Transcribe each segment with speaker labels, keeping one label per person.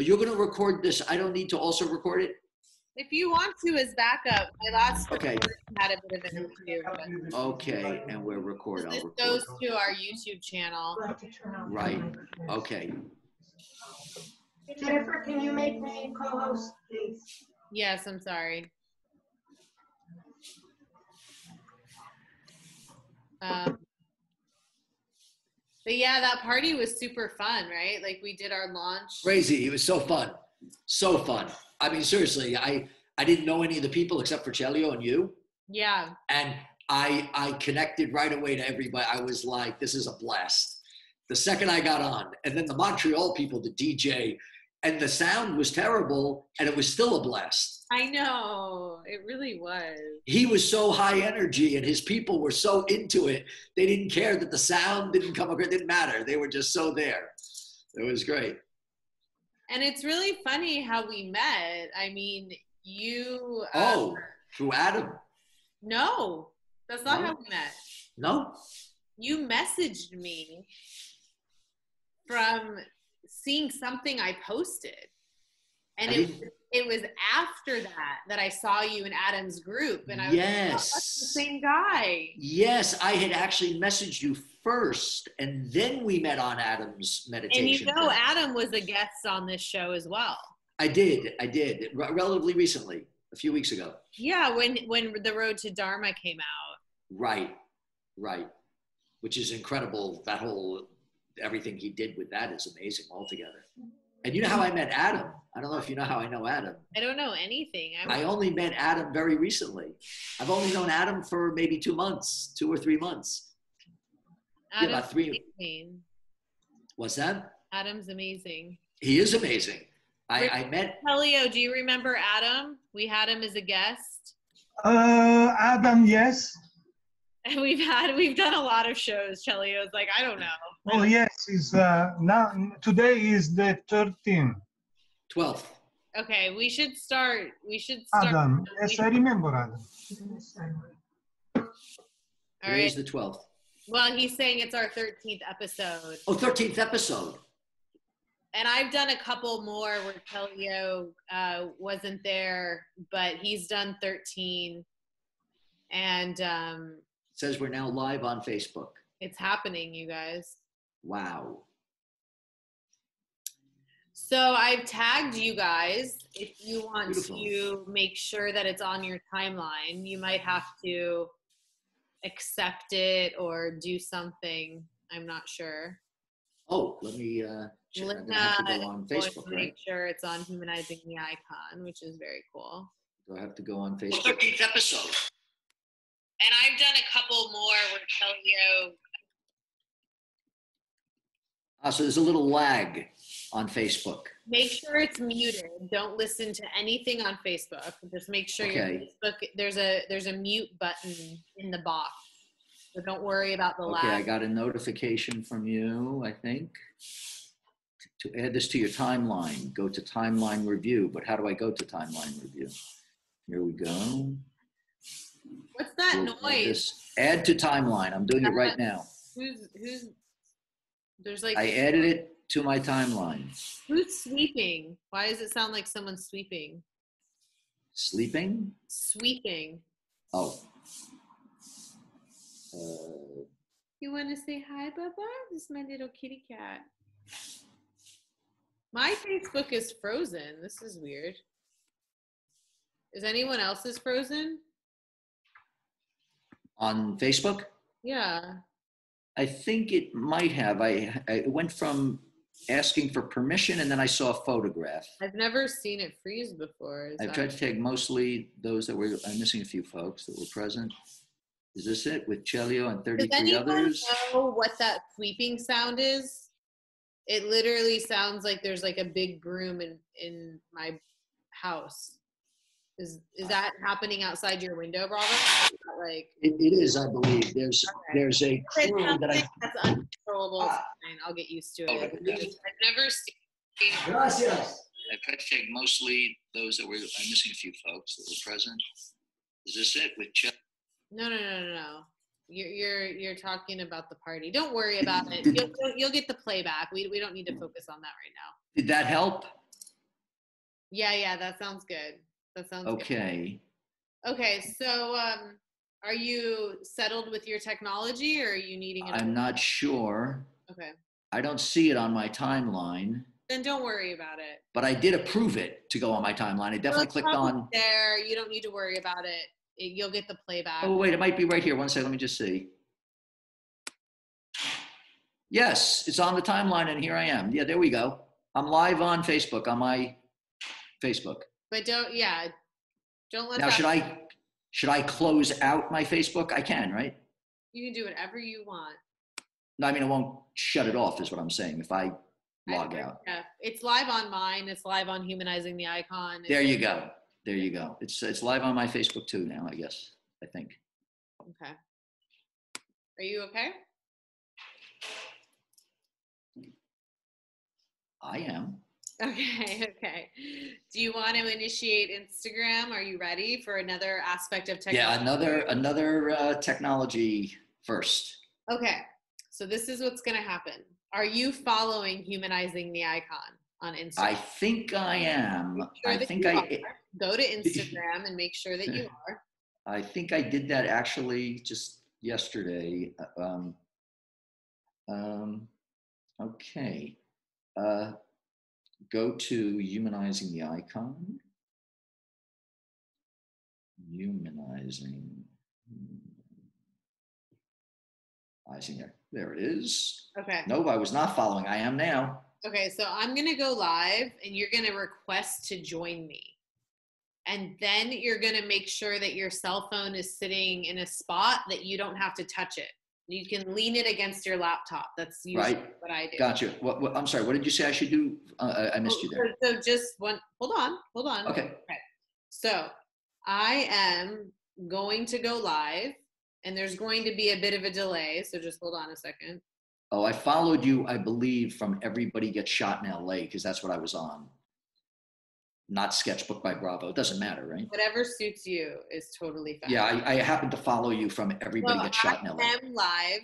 Speaker 1: But you're going to record this. I don't need to also record it.
Speaker 2: If you want to as backup, my last
Speaker 1: Okay.
Speaker 2: had a bit of an interview.
Speaker 1: Okay, and we're record. I'll
Speaker 2: This
Speaker 1: record.
Speaker 2: goes to our YouTube channel.
Speaker 1: Right. Okay.
Speaker 3: Jennifer, can you make me co-host, please?
Speaker 2: Yes, I'm sorry. Um, but yeah, that party was super fun, right? Like we did our launch.
Speaker 1: Crazy. It was so fun. So fun. I mean, seriously, I I didn't know any of the people except for Celio and you,
Speaker 2: Yeah,
Speaker 1: and I I connected right away to everybody. I was like, this is a blast. The second I got on, and then the Montreal people, the DJ, and the sound was terrible, and it was still a blast.
Speaker 2: I know. It really was.
Speaker 1: he was so high energy and his people were so into it they didn't care that the sound didn't come across it didn't matter they were just so there it was great
Speaker 2: And it's really funny how we met. I mean, you. uh,
Speaker 1: oh through adam
Speaker 2: No, that's not
Speaker 1: No?
Speaker 2: how we met.
Speaker 1: no
Speaker 2: You messaged me from seeing something I posted. And it, it was after that that I saw you in Adam's group. And I was like, oh, that's the same guy.
Speaker 1: yes i had actually messaged you first and then we met on adam's meditation
Speaker 2: And you know,
Speaker 1: thing.
Speaker 2: Adam was a guest on this show as well.
Speaker 1: i did i did re- relatively recently a few weeks ago
Speaker 2: Yeah, when when the Road to Dharma came out.
Speaker 1: right right which is incredible that whole everything he did with that is amazing altogether and you know how i met adam i don't know if you know how i know adam
Speaker 2: I don't know anything. I'm,
Speaker 1: i only met adam very recently i've only known adam for maybe two months two or three months
Speaker 2: Adam's
Speaker 1: about three
Speaker 2: amazing.
Speaker 1: what's that
Speaker 2: Adam's amazing.
Speaker 1: he is amazing i, I met
Speaker 2: Helio, do you remember Adam? We had him as a guest.
Speaker 4: Uh, Adam, yes.
Speaker 2: And we've had we've done a lot of shows. Chelio's like, I don't know.
Speaker 4: Oh, yes. Is uh, now today is the 13th.
Speaker 1: 12th
Speaker 2: Okay, we should start. We should start.
Speaker 4: Adam,
Speaker 2: we
Speaker 4: yes,
Speaker 2: should-
Speaker 4: I remember Adam.
Speaker 2: all
Speaker 1: today's the 12th
Speaker 2: Well, he's saying it's our 13th episode,
Speaker 1: oh 13th episode
Speaker 2: and I've done a couple more where Chelio uh, wasn't there, but he's done 13, and um,
Speaker 1: it says we're now live on facebook
Speaker 2: it's happening, you guys.
Speaker 1: wow
Speaker 2: So I've tagged you guys. If you want
Speaker 1: Beautiful.
Speaker 2: to make sure that it's on your timeline, you might have to accept it or do something. I'm not sure.
Speaker 1: oh let me uh check. i'm have to go on facebook
Speaker 2: to
Speaker 1: right
Speaker 2: make sure it's on humanizing the icon, which is very cool.
Speaker 1: do i have to go on facebook 13th episode
Speaker 2: And I've done a couple more where Kelio.
Speaker 1: ah, so there's a little lag on facebook
Speaker 2: Make sure it's muted. Don't listen to anything on Facebook. Just make sure your
Speaker 1: Okay.
Speaker 2: Facebook there's a there's a mute button in the box. So don't worry about the lag.
Speaker 1: Okay, I got a notification from you, I think. To add this to your timeline, go to timeline review, but how do I go to timeline review? Here we go.
Speaker 2: What's that
Speaker 1: We'll
Speaker 2: noise?
Speaker 1: this- Add to timeline, I'm doing it right now.
Speaker 2: Who's who's there's like
Speaker 1: I added it to my timeline.
Speaker 2: who's sweeping? Why does it sound like someone's sweeping?
Speaker 1: Sleeping?
Speaker 2: Sweeping.
Speaker 1: Oh. Uh,
Speaker 2: You want to say hi, Bubba? This is my little kitty cat. My Facebook is frozen. This is weird. Is anyone else's frozen?
Speaker 1: On Facebook?
Speaker 2: Yeah.
Speaker 1: I think it might have. I, I went from asking for permission and then I saw a photograph.
Speaker 2: I've never seen it freeze before.
Speaker 1: I've tried to take mostly those that were, I'm missing a few folks that were present. Is this it with Celio and
Speaker 2: Does
Speaker 1: 33
Speaker 2: anyone
Speaker 1: others?
Speaker 2: know what that sweeping sound is? It literally sounds like there's like a big broom in in my house. Is is that happening outside your window, Robert? Like
Speaker 1: It, it is, I believe. There's,
Speaker 2: Okay.
Speaker 1: there's a
Speaker 2: if it's
Speaker 1: crew that I.
Speaker 2: something that's uncontrollable. it's
Speaker 1: ah.
Speaker 2: fine. I'll get used to it.
Speaker 1: okay.
Speaker 2: I've never seen.
Speaker 1: Gracias. I tried to mostly those that were, I'm missing a few folks that were present. Is this it with Celio?
Speaker 2: No, no, no, no, no. You're you're you're talking about the party. Don't worry about it. You'll you'll, you'll get the playback. We we don't need to focus on that right now.
Speaker 1: Did that help?
Speaker 2: Yeah, yeah, that sounds good. That sounds good.
Speaker 1: Okay.
Speaker 2: Okay, so um, are you settled with your technology, or are you needing it?
Speaker 1: I'm not sure.
Speaker 2: Okay,
Speaker 1: I don't see it on my timeline,
Speaker 2: then don't worry about it.
Speaker 1: but I did approve it to go on my timeline. I definitely
Speaker 2: Well,
Speaker 1: clicked on.
Speaker 2: there. You don't need to worry about it. It- You'll get the playback.
Speaker 1: Oh, wait, it might be right here. One second, let me just see. Yes, it's on the timeline, and here I am. Yeah, there we go. I'm live on Facebook, on my Facebook.
Speaker 2: But don't, yeah, don't let
Speaker 1: Now,
Speaker 2: that.
Speaker 1: should I, should I close out my Facebook? I can, right?
Speaker 2: You can do whatever you want.
Speaker 1: No, I mean, I won't shut it off, is what I'm saying, if I
Speaker 2: I-
Speaker 1: log out.
Speaker 2: Yeah, it's live on mine. It's live on humanizing the icon.
Speaker 1: There you go. There you go. It's, it's live on my Facebook too now, I guess, I think.
Speaker 2: Okay. Are you okay?
Speaker 1: I am.
Speaker 2: Okay, okay. Do you want to initiate Instagram? Are you ready for another aspect of technology?
Speaker 1: Yeah, another, another uh, technology first.
Speaker 2: Okay, so this is what's going to happen. Are you following humanizing the icon on Instagram?
Speaker 1: I think I am.
Speaker 2: Sure
Speaker 1: I think I,
Speaker 2: are. Go to Instagram and make sure that you are.
Speaker 1: I think I did that actually just yesterday. Um, um, okay. Uh, go to humanizing the icon. Humanizing. Humanizing there. There it is.
Speaker 2: Okay.
Speaker 1: No, I was not following. I am now.
Speaker 2: Okay, so I'm gonna go live and you're gonna request to join me. And then you're gonna make sure that your cell phone is sitting in a spot that you don't have to touch it. You can lean it against your laptop. That's usually
Speaker 1: Right.
Speaker 2: what I do.
Speaker 1: Gotcha. What, what, I'm sorry. What did you say I should do? Uh, I- missed you there.
Speaker 2: So, so just one hold on, hold on.
Speaker 1: Okay. Okay.
Speaker 2: So I am going to go live and there's going to be a bit of a delay. So just hold on a second.
Speaker 1: Oh, I followed you, I believe, from Everybody Gets Shot in LA because that's what I was on. Not Sketchbook by Bravo. It doesn't matter, right?
Speaker 2: Whatever suits you is totally fine.
Speaker 1: Yeah, I, I happened to follow you from Everybody
Speaker 2: Well,
Speaker 1: Gets Shot in
Speaker 2: I
Speaker 1: LA.
Speaker 2: am live.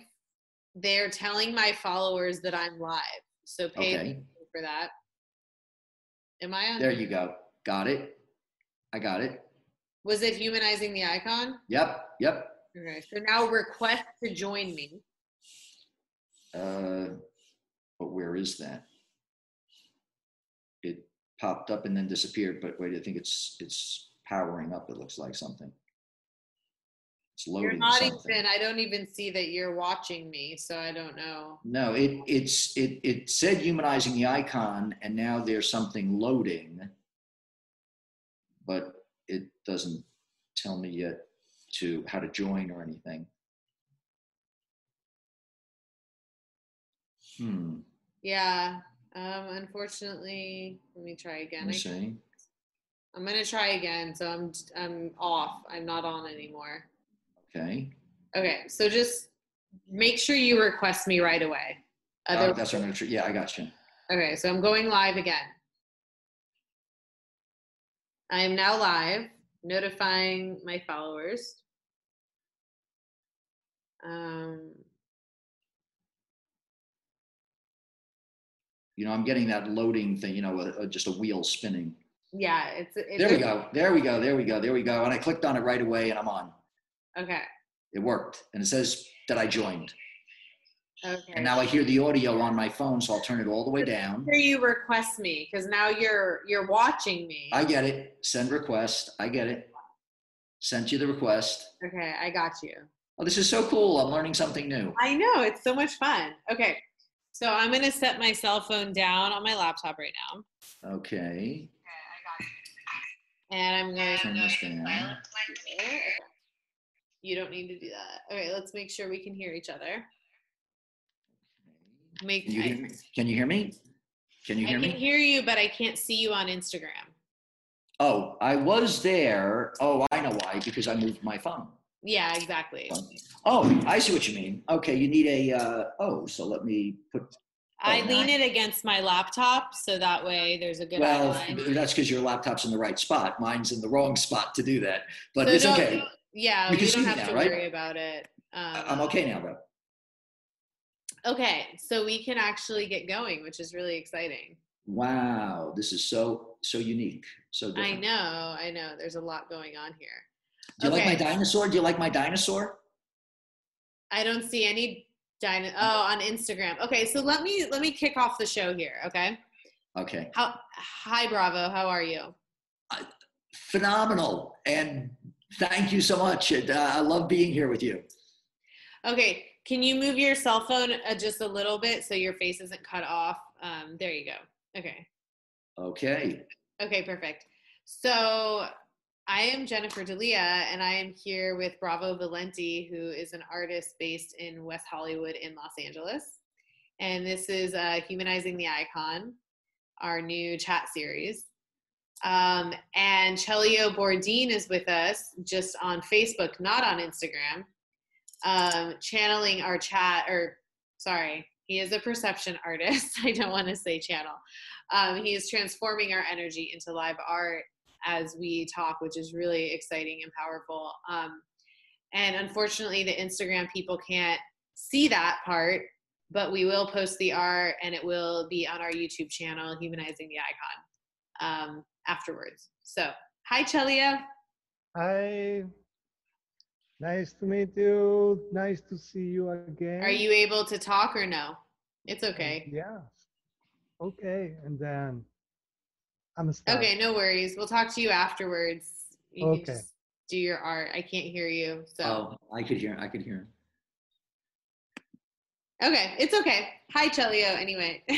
Speaker 2: They're telling my followers that I'm live. So pay
Speaker 1: Okay.
Speaker 2: for that. Am I on?
Speaker 1: There you go. Got it. I got it.
Speaker 2: Was it humanizing the icon?
Speaker 1: Yep, yep.
Speaker 2: Okay. So now request to join me.
Speaker 1: Uh, but where is that? Popped up and then disappeared, but wait, I think it's it's powering up. It looks like something. It's
Speaker 2: You're
Speaker 1: loading
Speaker 2: not
Speaker 1: something.
Speaker 2: even. I don't even see that you're watching me, so I don't know.
Speaker 1: No, it it's it it said humanizing the icon, and now there's something loading, but it doesn't tell me yet to how to join or anything. Hmm.
Speaker 2: Yeah. Um. Unfortunately, let me try again.
Speaker 1: Let me
Speaker 2: I-
Speaker 1: see.
Speaker 2: I'm gonna try again. So I'm I'm off. I'm not on anymore.
Speaker 1: Okay.
Speaker 2: Okay. So just make sure you request me right away.
Speaker 1: Uh, that's what I'm gonna. Tr- yeah, I got you.
Speaker 2: Okay, so I'm going live again. I am now live, notifying my followers. Um,
Speaker 1: You know, I'm getting that loading thing. You know, uh, uh, just a wheel spinning.
Speaker 2: yeah, it's, it's
Speaker 1: There we go. There we go. There we go. There we go. And I clicked on it right away, and I'm on.
Speaker 2: Okay,
Speaker 1: It worked, and it says that I joined.
Speaker 2: okay.
Speaker 1: And now I hear the audio on my phone, so I'll turn it all the way down.
Speaker 2: Here you request me because now you're you're watching me.
Speaker 1: I get it. Send request. I get it. Sent you the request.
Speaker 2: okay, I got you.
Speaker 1: Oh, this is so cool. I'm learning something new.
Speaker 2: I know it's so much fun. Okay, so I'm gonna set my cell phone down on my laptop right now,
Speaker 1: Okay.
Speaker 2: and I'm going
Speaker 1: Turn this down.
Speaker 2: Okay. You don't need to do that. Okay, let's make sure we can hear each other. Make
Speaker 1: Can you hear me? Can you hear me? Can you
Speaker 2: I
Speaker 1: hear
Speaker 2: can hear you, but I can't see you on Instagram.
Speaker 1: Oh, I was there. Oh, I know why. Because I moved my phone.
Speaker 2: Yeah, exactly.
Speaker 1: Oh, I see what you mean. Okay, you need a. Uh, oh, so let me put.
Speaker 2: I
Speaker 1: Oh,
Speaker 2: lean
Speaker 1: nice.
Speaker 2: it against my laptop so that way there's a good
Speaker 1: Well,
Speaker 2: line.
Speaker 1: that's because your laptop's in the right spot. Mine's in the wrong spot to do that. But
Speaker 2: So
Speaker 1: it's okay.
Speaker 2: Yeah,
Speaker 1: can see
Speaker 2: don't
Speaker 1: you
Speaker 2: have
Speaker 1: now,
Speaker 2: to
Speaker 1: right?
Speaker 2: worry about it. Um,
Speaker 1: I'm okay now, though.
Speaker 2: Okay, so we can actually get going, which is really exciting.
Speaker 1: Wow, this is so so unique, so
Speaker 2: I know, I know. There's a lot going on here.
Speaker 1: Do you like my dinosaur? Do you like my dinosaur?
Speaker 2: I don't see any dino. Oh, on Instagram. Okay, so let me let me kick off the show here. Okay.
Speaker 1: Okay,
Speaker 2: How? Hi, Bravo. How are you?
Speaker 1: phenomenal, and thank you so much. And, uh, I love being here with you.
Speaker 2: Okay. Can you move your cell phone uh, just a little bit so your face isn't cut off? Um, there you go. Okay.
Speaker 1: Okay,
Speaker 2: Okay, perfect. So I am Jennifer Dalia, and I am here with Bravo Valenti, who is an artist based in West Hollywood in Los Angeles. And this is uh, Humanizing the Icon, our new chat series. Um, and Chelio Bordine is with us just on Facebook, not on Instagram, um, channeling our chat, or sorry, he is a perception artist. I don't want to say channel. Um, he is transforming our energy into live art as we talk, which is really exciting and powerful. Um, and unfortunately, the Instagram people can't see that part, but we will post the art and it will be on our YouTube channel, Humanizing the Icon, um, afterwards. So, hi, Chelia.
Speaker 5: Hi. Nice to meet you. Nice to see you again.
Speaker 2: Are you able to talk or no? It's okay.
Speaker 5: Yeah. Okay. And then I'm stuck.
Speaker 2: Okay, no worries. We'll talk to you afterwards. You can
Speaker 5: Okay.
Speaker 2: just do your art. I can't hear you. So,
Speaker 1: oh, I could hear. I could hear. him.
Speaker 2: okay, it's okay. Hi, Chelio, anyway.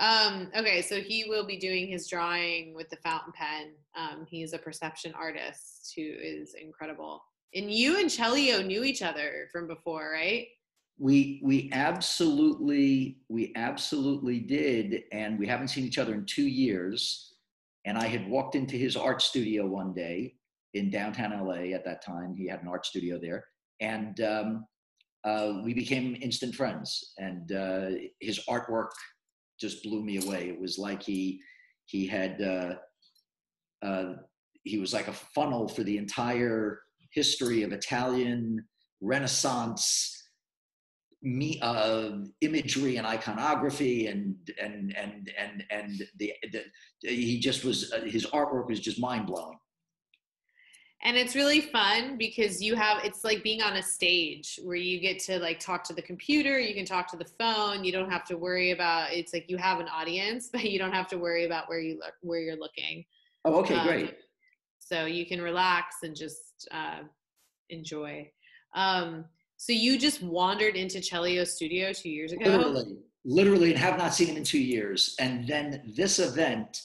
Speaker 2: um, okay, so he will be doing his drawing with the fountain pen. Um, he's a perception artist who is incredible. And you and Chelio knew each other from before, right?
Speaker 1: We we absolutely we absolutely did, and we haven't seen each other in two years. And I had walked into his art studio one day in downtown LA at that time. He had an art studio there, and um, uh, we became instant friends. And uh, his artwork just blew me away. It was like he he had uh, uh, he was like a funnel for the entire history of Italian Renaissance me uh, imagery and iconography and and and and and the, the he just was uh, his artwork was just mind blowing.
Speaker 2: And it's really fun because you have it's like being on a stage where you get to like talk to the computer, you can talk to the phone, you don't have to worry about it's like you have an audience, but you don't have to worry about where you look where you're looking.
Speaker 1: Oh, okay,
Speaker 2: Um,
Speaker 1: great.
Speaker 2: So you can relax and just uh, enjoy. Um, so you just wandered into Chelio's studio two years ago.
Speaker 1: Literally, literally, and have not seen him in two years. And then this event,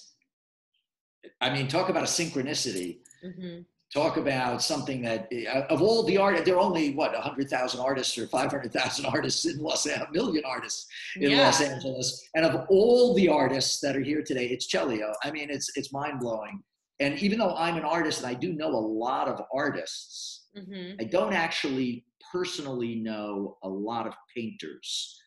Speaker 1: I mean, talk about a synchronicity.
Speaker 2: hmm
Speaker 1: Talk about something that, uh, of all the art, there are only what hundred thousand artists or five hundred thousand artists in Los Angeles, a million artists in
Speaker 2: Yeah.
Speaker 1: Los Angeles. And of all the artists that are here today, it's Chelio. I mean, it's it's mind blowing. And even though I'm an artist and I do know a lot of artists,
Speaker 2: hmm
Speaker 1: I don't actually personally know a lot of painters.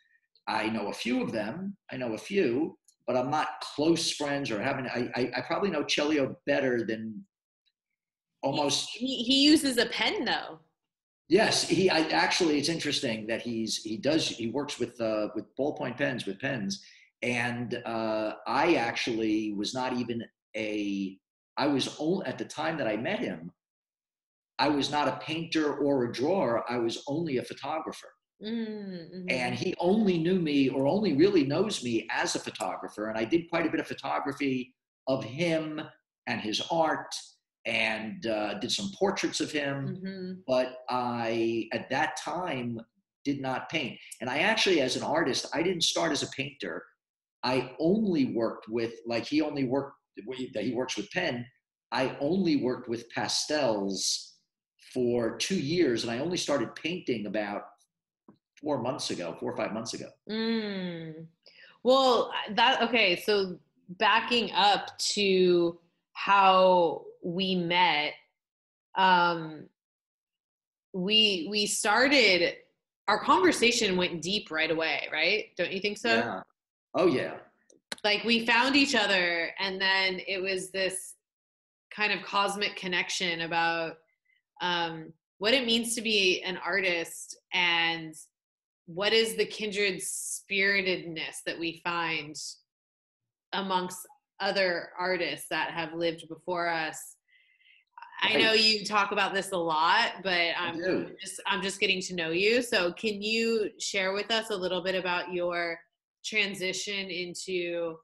Speaker 1: I know a few of them. I know a few, but I'm not close friends or haven't. I, I, I probably know Chelio better than almost.
Speaker 2: He, he uses a pen though.
Speaker 1: Yes, he. I actually, it's interesting that he's he does he works with uh, with ballpoint pens with pens, and uh, I actually was not even a. I was only at the time that I met him. I was not a painter or a drawer. I was only a photographer.
Speaker 2: Mm-hmm.
Speaker 1: and he only knew me or only really knows me as a photographer and i did quite a bit of photography of him and his art and uh, did some portraits of him
Speaker 2: hmm
Speaker 1: but i at that time did not paint and i actually as an artist i didn't start as a painter i only worked with like he only worked that he works with pen i only worked with pastels for two years and i only started painting about four months ago four or five months ago
Speaker 2: Mm. Well, that okay. So backing up to how we met, um, we we started our conversation went deep right away, right? Don't you think so?
Speaker 1: Yeah. Oh yeah.
Speaker 2: Like we found each other, and then it was this kind of cosmic connection about um, what it means to be an artist and what is the kindred spiritedness that we find amongst other artists that have lived before us. I know you talk about this a lot, but I'm just I'm just getting to know you. So can you share with us a little bit about your transition into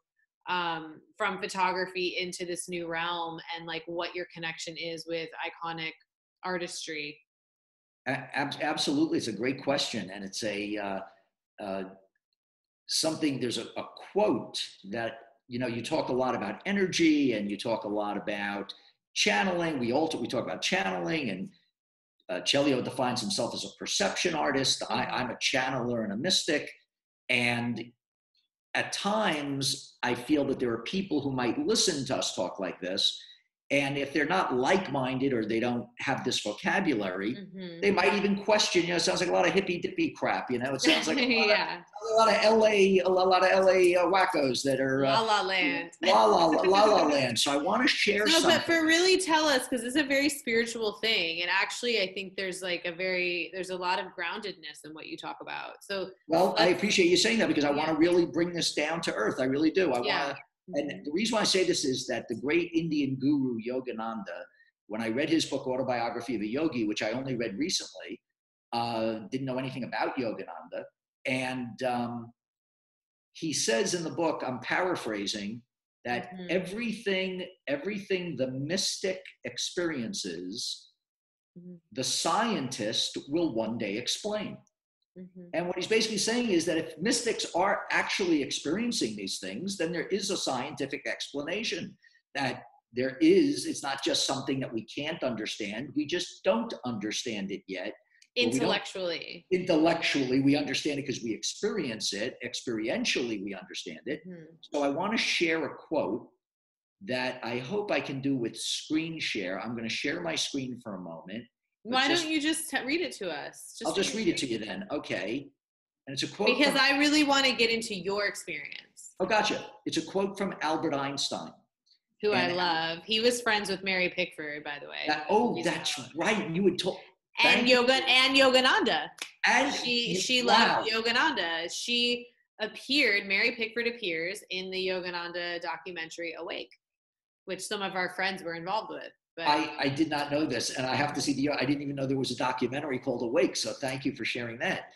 Speaker 2: um, from photography into this new realm and like what your connection is with iconic artistry?
Speaker 1: Ab- absolutely, it's a great question, and it's a uh, uh, something. There's a, a quote that you know you talk a lot about energy, and you talk a lot about channeling. We also we talk about channeling, and uh, Chelio defines himself as a perception artist. I, I'm a channeler and a mystic, and at times I feel that there are people who might listen to us talk like this, and if they're not like-minded or they don't have this vocabulary,
Speaker 2: Mhm.
Speaker 1: they might even question, you know, it sounds like a lot of hippie dippy crap, you know, it sounds like a lot,
Speaker 2: yeah,
Speaker 1: of, a lot of LA, a lot of LA uh, wackos that are
Speaker 2: La
Speaker 1: uh,
Speaker 2: La Land.
Speaker 1: la la la la la land. So I want to share
Speaker 2: No,
Speaker 1: something.
Speaker 2: but for really tell us because it's a very spiritual thing, and actually, I think there's like a very there's a lot of groundedness in what you talk about. So
Speaker 1: well, I appreciate you saying that because I want to really bring this down to earth. I really do. I
Speaker 2: Yeah.
Speaker 1: want to, and the reason why I say this is that the great Indian guru Yogananda, when I read his book Autobiography of a Yogi, which I only read recently, uh, didn't know anything about Yogananda, and um, he says in the book, I'm paraphrasing, that
Speaker 2: Mhm.
Speaker 1: everything, everything the mystic experiences,
Speaker 2: Mhm.
Speaker 1: the scientist will one day explain.
Speaker 2: Mhm.
Speaker 1: And what he's basically saying is that if mystics are actually experiencing these things, then there is a scientific explanation that there is, it's not just something that we can't understand. We just don't understand it yet. we don't-
Speaker 2: intellectually.
Speaker 1: Intellectually, we understand it because we experience it. Experientially, we understand it.
Speaker 2: Mhm.
Speaker 1: So I want to share a quote that I hope I can do with screen share. I'm going to share my screen for a moment.
Speaker 2: Why
Speaker 1: just-
Speaker 2: don't you just t- read it to us?
Speaker 1: I'll just read it to you then. Okay. And it's a quote.
Speaker 2: Because
Speaker 1: from-
Speaker 2: I really want to get into your experience,
Speaker 1: Oh, gotcha. It's a quote from Albert Einstein.
Speaker 2: who I love. He was friends with Mary Pickford, by the way.
Speaker 1: That, oh,
Speaker 2: He's-
Speaker 1: that's right. You would talk.
Speaker 2: and Yoga and Yogananda.
Speaker 1: And
Speaker 2: She
Speaker 1: you-
Speaker 2: she
Speaker 1: wow.
Speaker 2: loved Yogananda. She appeared. Mary Pickford appears in the Yogananda documentary Awake, which some of our friends were involved with. But
Speaker 1: I, I did not know this, and I have to see the. I didn't even know there was a documentary called Awake. So thank you for sharing that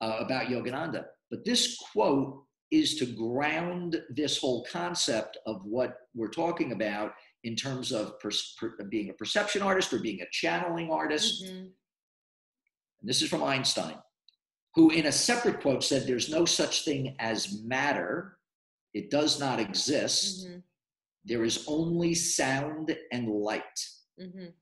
Speaker 1: uh, about Yogananda. But this quote is to ground this whole concept of what we're talking about in terms of pers- per, being a perception artist or being a channeling artist.
Speaker 2: Mhm.
Speaker 1: And this is from Einstein, who in a separate quote said, There's no such thing as matter, it does not exist.
Speaker 2: Mhm.
Speaker 1: There is only sound and light.
Speaker 2: Mhm.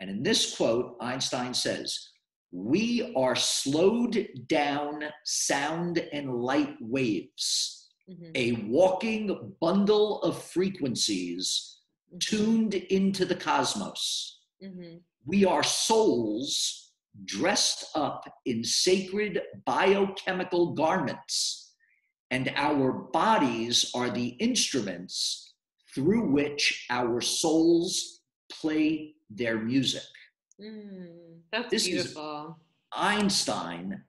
Speaker 1: And in this quote, Einstein says, We are slowed down sound and light waves,
Speaker 2: Mhm.
Speaker 1: a walking bundle of frequencies tuned into the cosmos.
Speaker 2: Mhm.
Speaker 1: We are souls dressed up in sacred biochemical garments, and our bodies are the instruments through which our souls play their music.
Speaker 2: Mm, That's
Speaker 1: This is-
Speaker 2: beautiful.
Speaker 1: Einstein,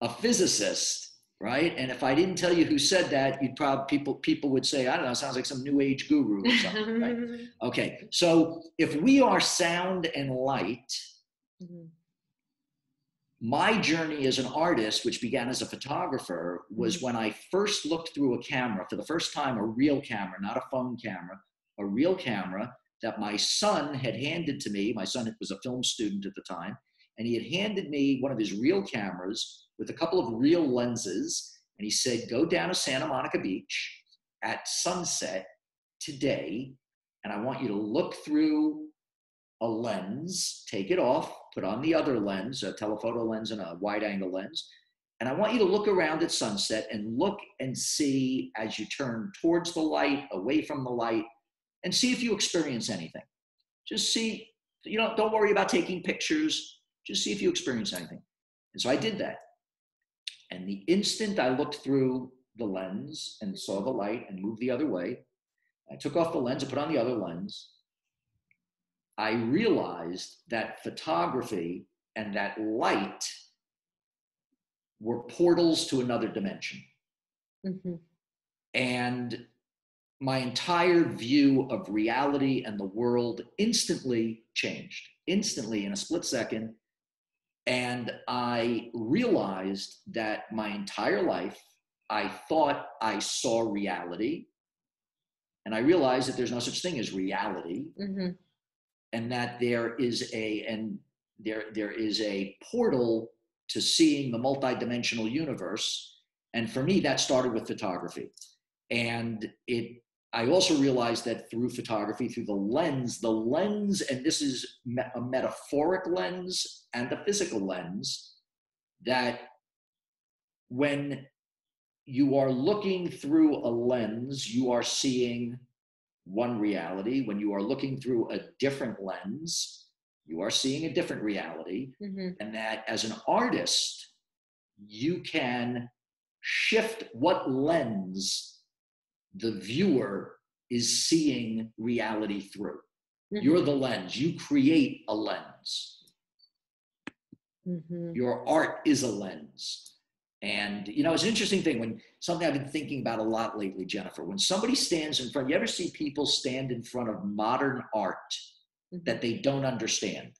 Speaker 1: a physicist, right? And if I didn't tell you who said that, you'd probably people people would say, I don't know, sounds like some new age guru or something. right? Okay, so if we are sound and light,
Speaker 2: Mhm.
Speaker 1: My journey as an artist, which began as a photographer, was mm-hmm. when I first looked through a camera for the first time, a real camera, not a phone camera, a real camera that my son had handed to me. My son was a film student at the time, and he had handed me one of his real cameras with a couple of real lenses. And he said, Go down to Santa Monica Beach at sunset today, and I want you to look through a lens, take it off, put on the other lens, a telephoto lens and a wide angle lens. And I want you to look around at sunset and look and see as you turn towards the light, away from the light, and see if you experience anything. Just see, you know, don't worry about taking pictures, just see if you experience anything. And so I did that. And the instant I looked through the lens and saw the light and moved the other way, I took off the lens and put on the other lens. I realized that photography and that light were portals to another dimension.
Speaker 2: Mhm.
Speaker 1: And my entire view of reality and the world instantly changed, instantly in a split second. And I realized that my entire life, I thought I saw reality. And I realized that there's no such thing as reality
Speaker 2: Mhm.
Speaker 1: And that there is a and there there is a portal to seeing the multidimensional universe. And for me that started with photography. And it i also realized that through photography through the lens the lens and this is a metaphoric lens and a physical lens that when you are looking through a lens you are seeing one reality. When you are looking through a different lens, you are seeing a different reality.
Speaker 2: Mhm.
Speaker 1: And that as an artist, you can shift what lens the viewer is seeing reality through.
Speaker 2: Mhm.
Speaker 1: You're the lens, you create a lens.
Speaker 2: Mhm.
Speaker 1: Your art is a lens. And you know, it's an interesting thing when something I've been thinking about a lot lately, Jennifer. When somebody stands in front, you ever see people stand in front of modern art
Speaker 2: Mhm.
Speaker 1: that they don't understand?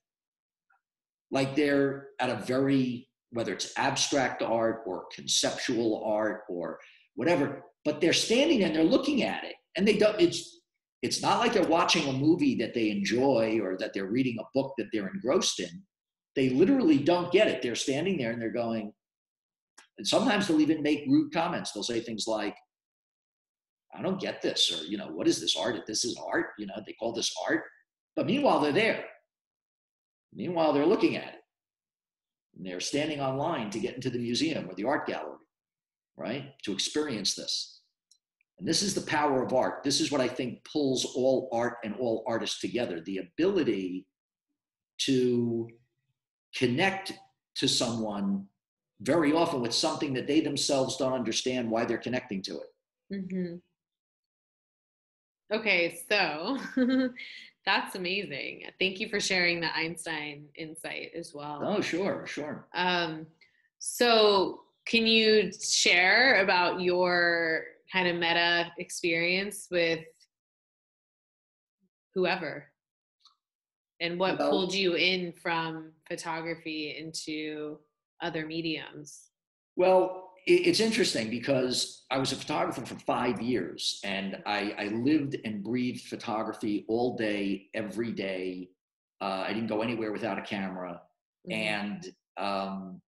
Speaker 1: Like they're at a very, whether it's abstract art or conceptual art or whatever, but they're standing there and they're looking at it. And they don't, it's it's not like they're watching a movie that they enjoy or that they're reading a book that they're engrossed in. They literally don't get it. They're standing there and they're going, and sometimes they'll even make rude comments. They'll say things like, I don't get this, or, you know, what is this art? If this is art, you know, they call this art. But meanwhile, they're there. Meanwhile, they're looking at it. And they're standing online to get into the museum or the art gallery, right? To experience this. And this is the power of art. This is what I think pulls all art and all artists together the ability to connect to someone very often with something that they themselves don't understand why they're connecting to it.
Speaker 2: hmm Okay, so that's amazing. Thank you for sharing the Einstein insight as well.
Speaker 1: Oh, sure, sure.
Speaker 2: Um, so, can you share about your kind of meta experience with whoever and what pulled you in from photography into other mediums?
Speaker 1: Well, it's interesting because I was a photographer for five years and I, I lived and breathed photography all day, every day. Uh, I didn't go anywhere without a camera.
Speaker 2: Mhm.
Speaker 1: And um,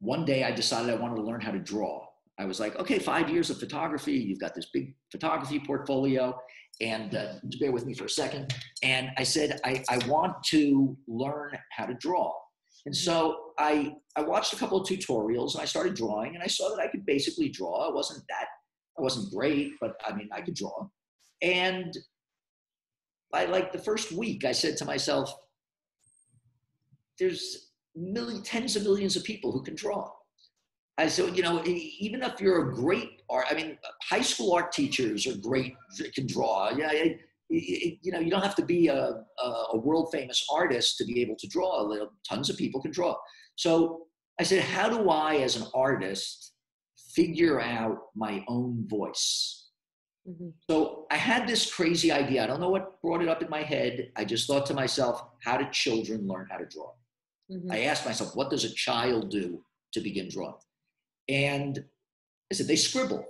Speaker 1: one day I decided I wanted to learn how to draw. I was like, okay, five years of photography. You've got this big photography portfolio. And uh, bear with me for a second. And I said, I, I want to learn how to draw. And mm-hmm. so I, I watched a couple of tutorials and I started drawing and I saw that I could basically draw. I wasn't that, I wasn't great, but I mean, I could draw. And by like the first week, I said to myself, there's million, tens of millions of people who can draw. I said, you know, even if you're a great art, I mean, high school art teachers are great, can draw. Yeah, you know, you don't have to be a, a, world famous artist to be able to draw. Tons of people can draw. So I said, how do I, as an artist, figure out my own voice?
Speaker 2: Mhm.
Speaker 1: So I had this crazy idea. I don't know what brought it up in my head. I just thought to myself, how do children learn how to draw?
Speaker 2: Mhm.
Speaker 1: I asked myself, what does a child do to begin drawing? And I said, they scribble.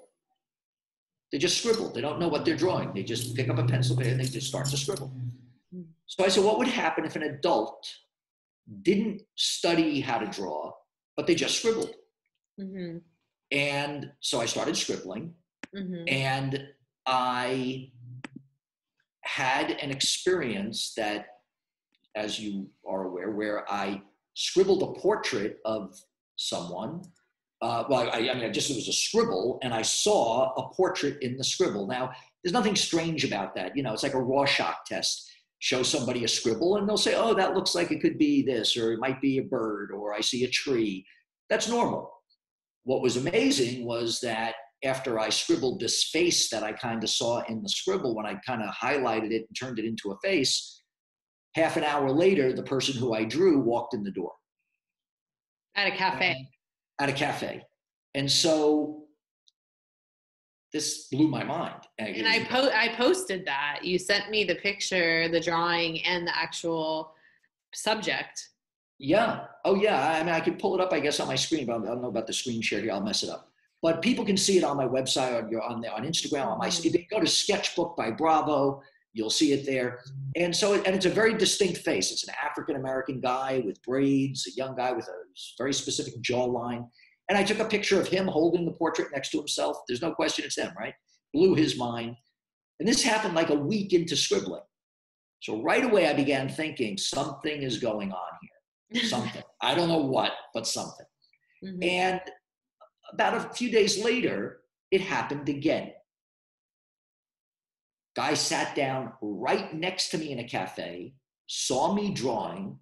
Speaker 1: They just scribble. They don't know what they're drawing. They just pick up a pencil and they just start to scribble. So I said, what would happen if an adult didn't study how to draw, but they just scribbled?
Speaker 2: Mhm.
Speaker 1: And so I started scribbling
Speaker 2: Mhm.
Speaker 1: and I had an experience that, as you are aware, where I scribbled a portrait of someone. Uh, well, I, I mean, I just it was a scribble, and I saw a portrait in the scribble. Now, there's nothing strange about that. You know, it's like a Rorschach test. Show somebody a scribble, and they'll say, "Oh, that looks like it could be this, or it might be a bird, or I see a tree." That's normal. What was amazing was that after I scribbled this face that I kind of saw in the scribble, when I kind of highlighted it and turned it into a face, half an hour later, the person who I drew walked in the door
Speaker 2: At a cafe.
Speaker 1: At a cafe. And so this blew my mind.
Speaker 2: And I po- I posted that. You sent me the picture, the drawing, and the actual subject.
Speaker 1: Yeah. Oh, yeah. I mean, I could pull it up, I guess, on my screen, but I don't know about the screen share here. I'll mess it up. But people can see it on my website, on your, on, the, on Instagram, on my. Mm-hmm. If they go to Sketchbook by Bravo, you'll see it there. And so, and it's a very distinct face. It's an African American guy with braids, a young guy with a very specific jawline. And I took a picture of him holding the portrait next to himself. There's no question it's him, right? Blew his mind. And this happened like a week into scribbling. So right away, I began thinking something is going on here. Something. I don't know what, but something.
Speaker 2: Mhm.
Speaker 1: And about a few days later, it happened again. Guy sat down right next to me in a cafe, saw me drawing,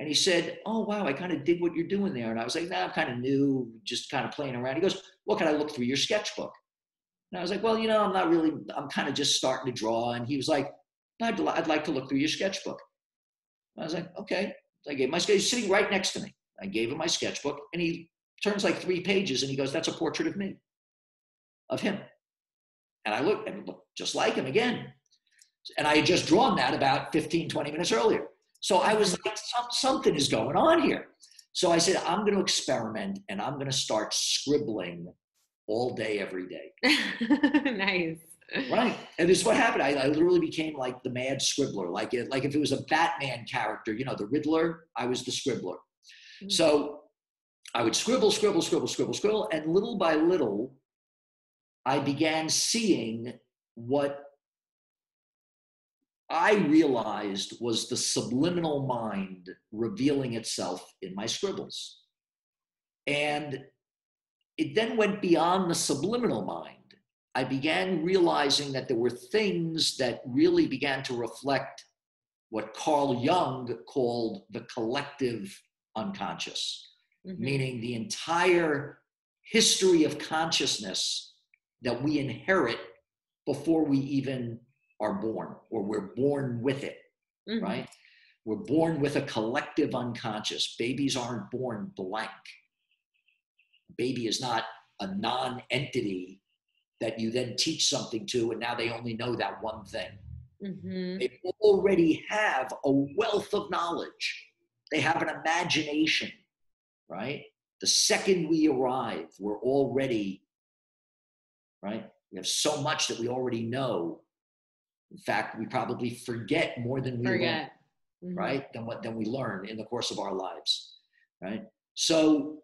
Speaker 1: and he said, Oh, wow, I kind of dig what you're doing there. And I was like, Nah, I'm kind of new, just kind of playing around. He goes, Well, can I look through your sketchbook? And I was like, Well, you know, I'm not really, I'm kind of just starting to draw. And he was like, I'd, li- I'd like to look through your sketchbook. I was like, Okay. I gave my sketch, he's sitting right next to me. I gave him my sketchbook, and he turns like three pages and he goes, That's a portrait of me, of him. And I looked and looked just like him again. And I had just drawn that about 15, 20 minutes earlier. So I was like, Something is going on here. So I said, I'm going to experiment and I'm going to start scribbling all day, every day.
Speaker 2: nice.
Speaker 1: Right. And this is what happened. I, I literally became like the mad scribbler. Like it, like if it was a Batman character, you know, the Riddler, I was the scribbler.
Speaker 2: Mm.
Speaker 1: So I would scribble, scribble, scribble, scribble, scribble, and little by little, I began seeing what I realized was the subliminal mind revealing itself in my scribbles. And it then went beyond the subliminal mind. I began realizing that there were things that really began to reflect what Carl Jung called the collective unconscious
Speaker 2: Mhm.
Speaker 1: meaning the entire history of consciousness that we inherit before we even are born, or we're born with it,
Speaker 2: Mhm.
Speaker 1: right? We're born with a collective unconscious. Babies aren't born blank. Baby is not a non entity that you then teach something to, and now they only know that one thing.
Speaker 2: Mhm.
Speaker 1: They already have a wealth of knowledge. They have an imagination, right? The second we arrive, we're already, right? We have so much that we already know. In fact, we probably forget more than we learn,
Speaker 2: Forget. Mhm.
Speaker 1: right? Than what than we learn in the course of our lives, right? So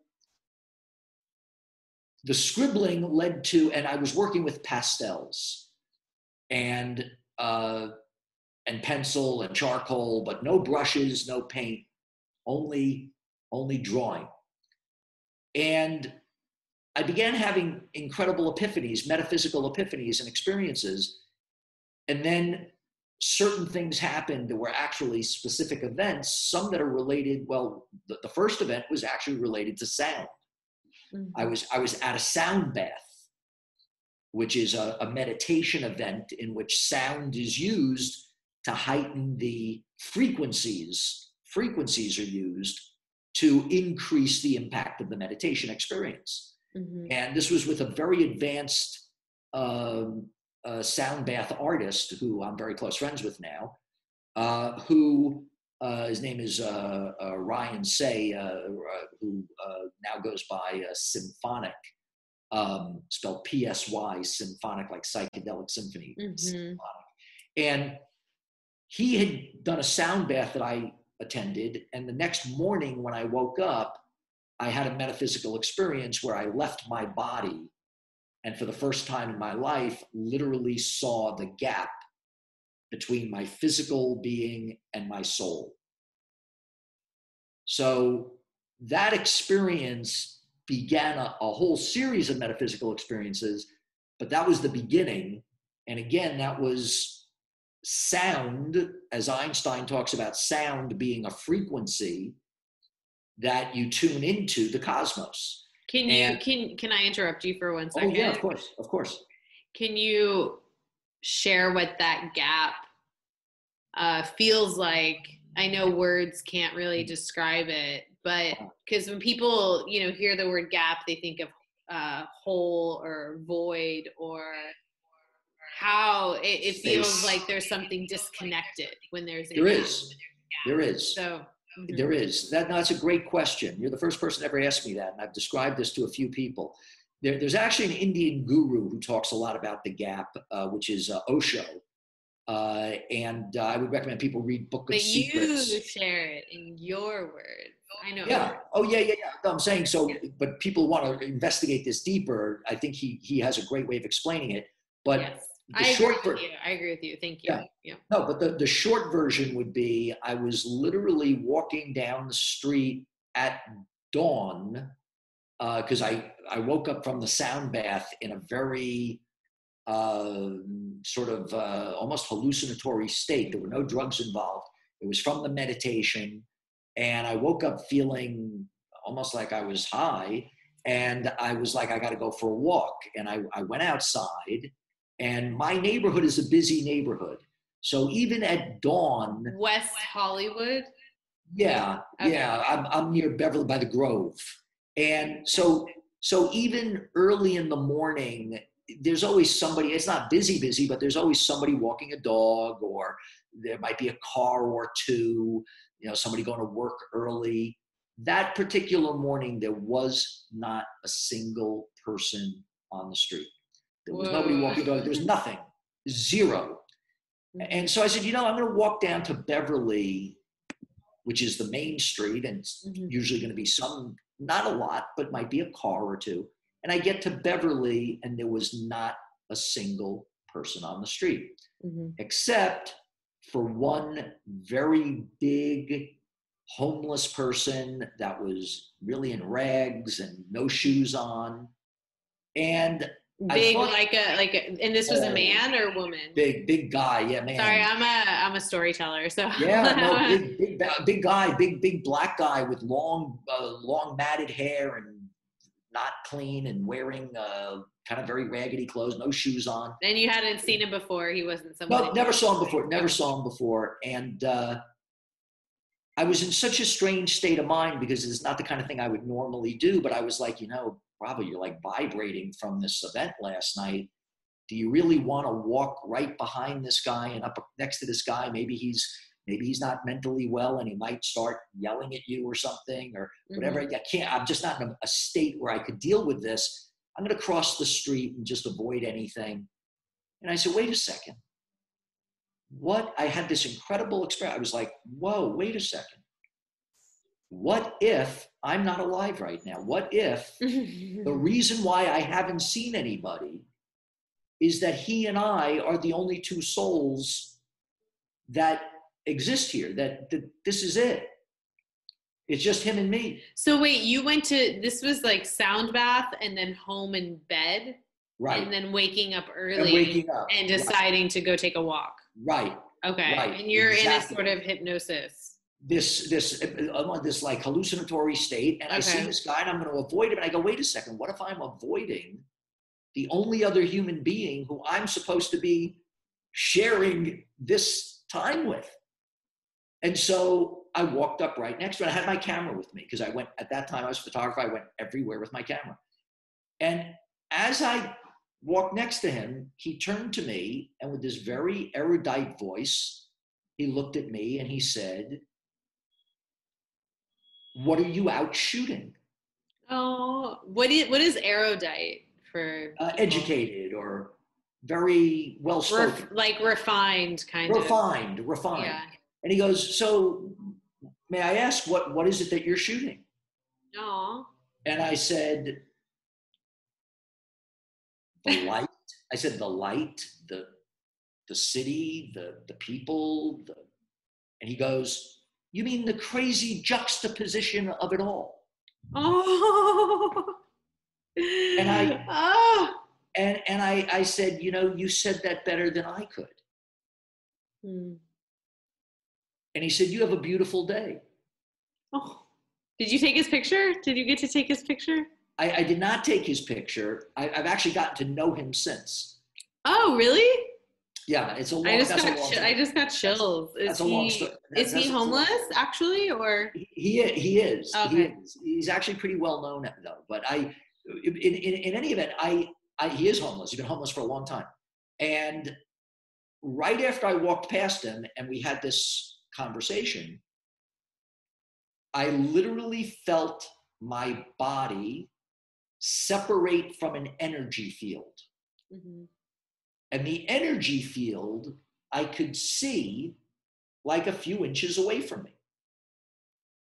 Speaker 1: the scribbling led to, and I was working with pastels and uh, and pencil and charcoal, but no brushes, no paint, only only drawing. And I began having incredible epiphanies, metaphysical epiphanies and experiences. And then certain things happened that were actually specific events, some that are related. Well, the, the first event was actually related to sound.
Speaker 2: Mhm.
Speaker 1: I was I was at a sound bath, which is a, a meditation event in which sound is used to heighten the frequencies. Frequencies are used to increase the impact of the meditation experience.
Speaker 2: Mhm.
Speaker 1: And this was with a very advanced um, uh, sound bath artist who I'm very close friends with now, uh, who uh, his name is uh, uh, Ryan Say, who uh, now goes by uh, Psymphonic, um, spelled P S Y, Symphonic, like psychedelic symphony.
Speaker 2: Mhm.
Speaker 1: Psymphonic. And he had done a sound bath that I attended. And the next morning when I woke up, I had a metaphysical experience where I left my body and for the first time in my life, literally saw the gap between my physical being and my soul. So that experience began a, a whole series of metaphysical experiences, but that was the beginning. And again, that was sound, as Einstein talks about sound being a frequency that you tune into the cosmos.
Speaker 2: Can you
Speaker 1: And-
Speaker 2: can can I interrupt you for one
Speaker 1: Oh,
Speaker 2: second?
Speaker 1: yeah, of course, of course.
Speaker 2: Can you share what that gap uh, feels like? I know words can't really describe it, but because when people you know hear the word gap, they think of uh, hole or void or how it, it feels like there's something disconnected when there's a
Speaker 1: There
Speaker 2: gap.
Speaker 1: is. There is.
Speaker 2: So mhm.
Speaker 1: There is. That, no, that's a great question. You're the first person to ever ask me that, and I've described this to a few people. There, there's actually an Indian guru who talks a lot about the gap, uh, which is uh, Osho. Uh, and uh, I would recommend people read Book of
Speaker 2: but you share it in your words. I know.
Speaker 1: Yeah. Oh, yeah, yeah, yeah. No, I'm saying so, but people want to investigate this deeper. I think he he has a great way of explaining it. But
Speaker 2: yes.
Speaker 1: The
Speaker 2: I agree
Speaker 1: short
Speaker 2: with you. I agree with you. Thank you.
Speaker 1: Yeah.
Speaker 2: yeah.
Speaker 1: No, but the, the short version would be I was literally walking down the street at dawn because I, I woke up from the sound bath in a very uh, sort of uh, almost hallucinatory state. There were no drugs involved. It was from the meditation. And I woke up feeling almost like I was high. And I was like, I got to go for a walk. And I, I went outside. And my neighborhood is a busy neighborhood. So even at dawn,
Speaker 2: West Hollywood.
Speaker 1: yeah,
Speaker 2: Okay.
Speaker 1: yeah, I'm, I'm near Beverly by the Grove. And so, so even early in the morning, there's always somebody, it's not busy, busy, but there's always somebody walking a dog, or there might be a car or two, you know, somebody going to work early. That particular morning, there was not a single person on the street. There was nobody walking dog. There was nothing, zero. And so I said, you know, I'm going to walk down to Beverly, which is the main street, and it's
Speaker 2: Mhm.
Speaker 1: usually going to be some, not a lot, but might be a car or two. And I get to Beverly, and there was not a single person on the street,
Speaker 2: Mhm.
Speaker 1: except for one very big homeless person that was really in rags and no shoes on. And
Speaker 2: Big
Speaker 1: thought-
Speaker 2: like a like a, and this was a man or woman?
Speaker 1: big, big guy, yeah, man.
Speaker 2: Sorry, I'm a I'm a storyteller, so
Speaker 1: Yeah, no, big, big, big guy, big, big black guy with long, uh, long matted hair and not clean and wearing uh, kind of very raggedy clothes, no shoes on.
Speaker 2: and you hadn't seen him before. He wasn't somebody.
Speaker 1: No, never saw him before. Never saw him before, and uh, I was in such a strange state of mind because it's not the kind of thing I would normally do. But I was like, you know, Bravo, you're like vibrating from this event last night. Do you really want to walk right behind this guy and up next to this guy? Maybe he's maybe he's not mentally well and he might start yelling at you or something or whatever. Mm-hmm. I can't. I'm just not in a, a state where I could deal with this. I'm going to cross the street and just avoid anything. And I said, wait a second. What? I had this incredible experience. I was like, whoa, wait a second. What if I'm not alive right now? What if the reason why I haven't seen anybody is that he and I are the only two souls that exist here, that, that this is it. It's just him and me.
Speaker 2: so wait, you went to this was like sound bath and then home and bed
Speaker 1: Right.
Speaker 2: and then waking up
Speaker 1: And
Speaker 2: early
Speaker 1: waking up.
Speaker 2: and deciding to go take a walk.
Speaker 1: Right.
Speaker 2: Okay,
Speaker 1: Right,
Speaker 2: and you're
Speaker 1: exactly.
Speaker 2: in a sort of hypnosis.
Speaker 1: This this I'm on this like hallucinatory state, and I see this guy, and I'm going to avoid him. And I go, wait a second, what if I'm avoiding the only other human being who I'm supposed to be sharing this time with? And so I walked up right next to it. I had my camera with me because I went at that time. I was a photographer. I went everywhere with my camera, and as I walked next to him, he turned to me, and with this very erudite voice, he looked at me and he said. What are you out shooting?
Speaker 2: Oh, what is what is erudite for
Speaker 1: Uh, educated or very well spoken,
Speaker 2: Ref, like refined kind
Speaker 1: refined,
Speaker 2: of.
Speaker 1: refined. refined.
Speaker 2: Yeah.
Speaker 1: And he goes, "So, may I ask what what is it that you're shooting?"
Speaker 2: Aw.
Speaker 1: And I said, "The light." I said, "The light, the the city, the the people." The... And he goes, "You mean the crazy juxtaposition of it all?"
Speaker 2: Oh.
Speaker 1: And I-
Speaker 2: Oh.
Speaker 1: And and I I said, "You know, you said that better than I could."
Speaker 2: Hmm.
Speaker 1: And he said, "You have a beautiful day."
Speaker 2: Oh. Did you take his picture? Did you get to take his picture?
Speaker 1: I, I did not take his picture. I, I've actually gotten to know him since.
Speaker 2: Oh, really?
Speaker 1: Yeah, it's a long.
Speaker 2: I just got
Speaker 1: long
Speaker 2: I just got chills. Is
Speaker 1: That's a
Speaker 2: he
Speaker 1: long story. That-
Speaker 2: is he homeless actually or
Speaker 1: He he he is. He
Speaker 2: Okay.
Speaker 1: is. He's actually pretty well known though. But I in, in, in any event, I, I he is homeless. He's been homeless for a long time, and right after I walked past him and we had this conversation, I literally felt my body separate from an energy field.
Speaker 2: Mhm.
Speaker 1: And the energy field I could see like a few inches away from me.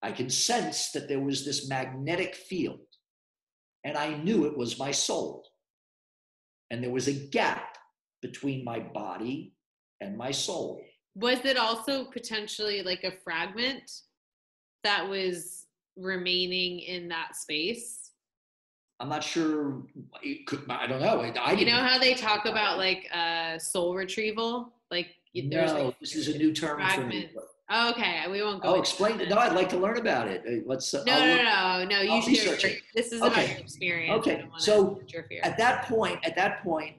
Speaker 1: I could sense that there was this magnetic field, and I knew it was my soul. And there was a gap between my body and my soul.
Speaker 2: Was it also potentially like a fragment that was remaining in that space?
Speaker 1: I'm not sure. It could, I don't know. I
Speaker 2: You know how they talk about like uh, soul retrieval? Like there's
Speaker 1: no,
Speaker 2: like
Speaker 1: this is a new term for me.
Speaker 2: Oh, okay, we won't go.
Speaker 1: Oh, explain it. No, I'd like to learn about it. Let's. Uh,
Speaker 2: No,
Speaker 1: I'll
Speaker 2: no, no, no. You should. This is
Speaker 1: Okay.
Speaker 2: about your experience.
Speaker 1: Okay, so
Speaker 2: hurt your fear.
Speaker 1: At that point, at that point,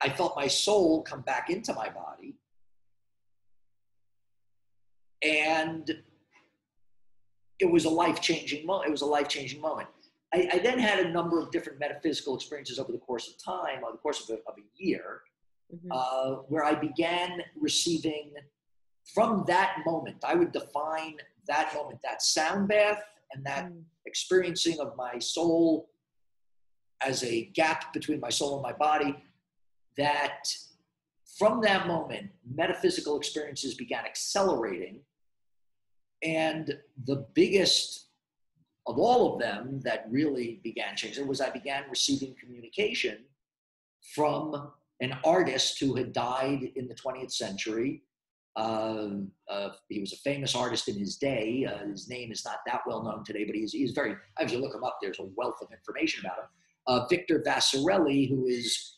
Speaker 1: I felt my soul come back into my body, and it was a life changing moment. It was a life changing moment. I, I then had a number of different metaphysical experiences over the course of time, over the course of a, of a year,
Speaker 2: Mhm.
Speaker 1: uh, where I began receiving from that moment. I would define that moment, that sound bath, and that
Speaker 2: Mm.
Speaker 1: experiencing of my soul as a gap between my soul and my body. That from that moment, metaphysical experiences began accelerating. And the biggest of all of them that really began changing was I began receiving communication from an artist who had died in the 20th century. Uh, he was a famous artist in his day. Uh, his name is not that well known today, but he's, he's very, if you look him up, there's a wealth of information about him. Uh, Victor Vasarely, who is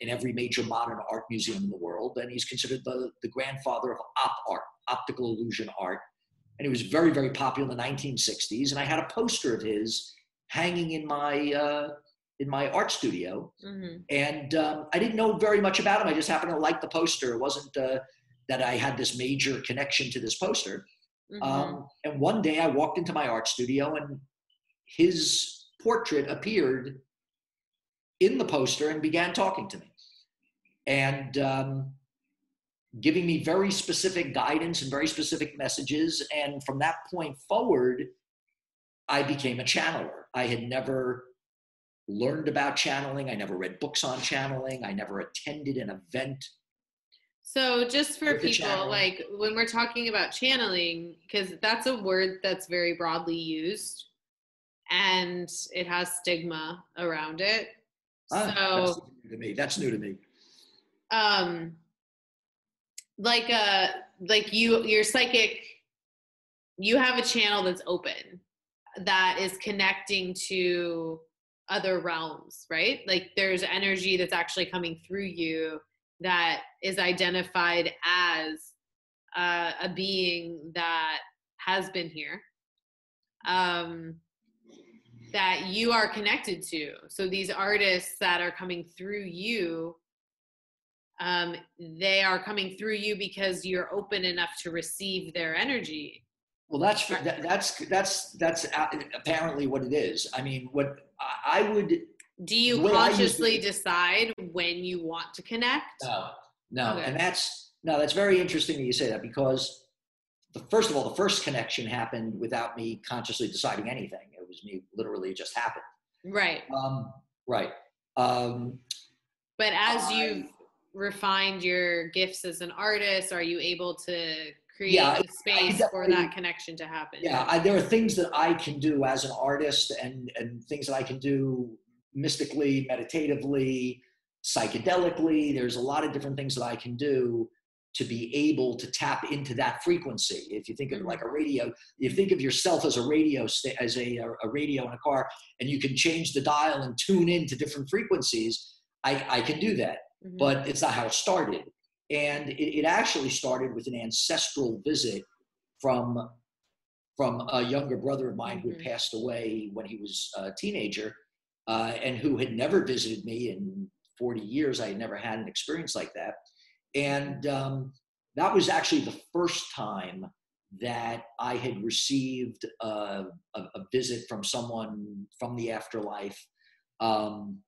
Speaker 1: in every major modern art museum in the world, and he's considered the, the grandfather of op art, optical illusion art. And he was very, very popular in the 1960s. And I had a poster of his hanging in my, uh, in my art studio
Speaker 2: Mhm.
Speaker 1: and um, I didn't know very much about him. I just happened to like the poster. It wasn't uh, that I had this major connection to this poster.
Speaker 2: Mhm.
Speaker 1: Um, and one day I walked into my art studio and his portrait appeared in the poster and began talking to me and um, giving me very specific guidance and very specific messages. And from that point forward, I became a channeler. I had never learned about channeling. I never read books on channeling. I never attended an event.
Speaker 2: So just for people,
Speaker 1: channeling.
Speaker 2: like when we're talking about channeling, because that's a word that's very broadly used, and it has stigma around it.
Speaker 1: Ah,
Speaker 2: so
Speaker 1: that's new to me. That's new to me.
Speaker 2: um like uh like you your psychic you have a channel that's open that is connecting to other realms right? Like there's energy that's actually coming through you that is identified as uh, a being that has been here um that you are connected to. So these artists that are coming through you um, they are coming through you because you're open enough to receive their energy.
Speaker 1: Well, that's that, that's that's that's apparently what it is. I mean, what I- would
Speaker 2: Do you
Speaker 1: The way I use
Speaker 2: consciously
Speaker 1: it-
Speaker 2: decide when you want to connect?
Speaker 1: no no,
Speaker 2: Okay.
Speaker 1: and that's no, that's very interesting that you say that because the first of all, the first connection happened without me consciously deciding anything. It was me literally just happened.
Speaker 2: Right.
Speaker 1: Um, right. Um,
Speaker 2: But as
Speaker 1: I-
Speaker 2: you've refined your gifts as an artist, are you able to create
Speaker 1: Yeah,
Speaker 2: the space for that connection to happen?
Speaker 1: yeah I, there are things that i can do as an artist and and things that i can do mystically meditatively psychedelically. There's a lot of different things that i can do to be able to tap into that frequency. If you think of like a mm-hmm. radio you think of yourself as a radio as a, a radio in a car and you can change the dial and tune into different frequencies i, I can do that
Speaker 2: Mhm.
Speaker 1: but it's not how it started. And it, it actually started with an ancestral visit from from a younger brother of mine who had
Speaker 2: Mhm.
Speaker 1: passed away when he was a teenager, uh, and who had never visited me in 40 years. I had never had an experience like that, and um, that was actually the first time that I had received uh, a, a visit from someone from the afterlife Um,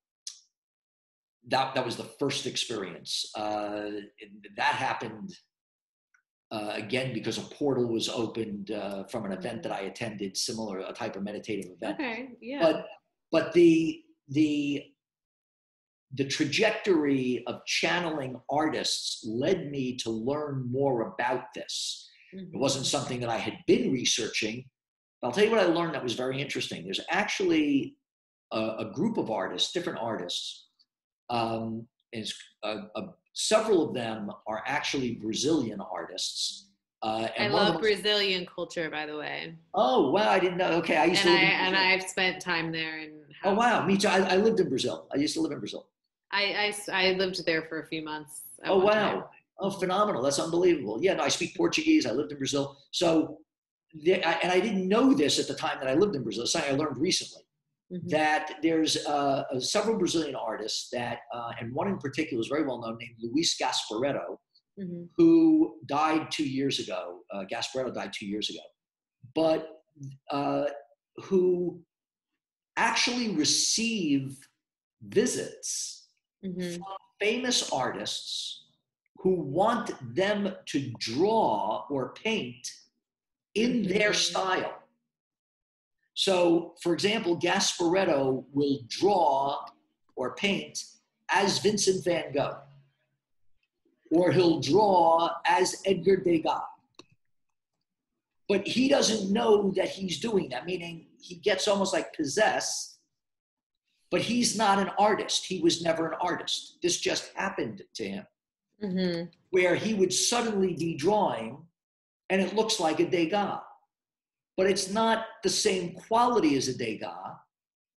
Speaker 1: that that was the first experience. Uh, that happened uh, again because a portal was opened uh, from an event that I attended, similar a type of meditative event.
Speaker 2: Okay. Yeah.
Speaker 1: But but the the the trajectory of channeling artists led me to learn more about this. It
Speaker 2: Mhm.
Speaker 1: wasn't something that I had been researching. But I'll tell you what I learned that was very interesting. There's actually a, a group of artists, different artists. Um, and it's, uh, uh, several of them are actually Brazilian artists. Uh,
Speaker 2: I love Brazilian culture, by the way,
Speaker 1: Oh wow, I didn't know. Okay, I used
Speaker 2: and
Speaker 1: to
Speaker 2: I
Speaker 1: live in
Speaker 2: and. I've spent time there. And
Speaker 1: Oh wow, me too. I, I lived in Brazil. I used to live in Brazil.
Speaker 2: I I lived there for a few months.
Speaker 1: Oh
Speaker 2: one time.
Speaker 1: wow. Oh, phenomenal. That's unbelievable. Yeah, no, I speak Portuguese. I lived in Brazil. So, the, I, and I didn't know this at the time that I lived in Brazil. It's something I learned recently
Speaker 2: Mhm.
Speaker 1: that there's uh, uh, several Brazilian artists that, uh, and one in particular is very well known named Luiz Gasparetto,
Speaker 2: Mhm.
Speaker 1: who died two years ago. Uh, Gasparetto died two years ago, but uh, who actually receive visits
Speaker 2: Mhm.
Speaker 1: famous artists who want them to draw or paint in their
Speaker 2: Mhm.
Speaker 1: style. So, for example, Gasparetto will draw or paint as Vincent van Gogh, or he'll draw as Edgar Degas. But he doesn't know that he's doing that, meaning he gets almost like possessed but he's not an artist. He was never an artist. This just happened to him,
Speaker 2: Mhm.
Speaker 1: where he would suddenly be drawing and it looks like a Degas. But it's not the same quality as a Degas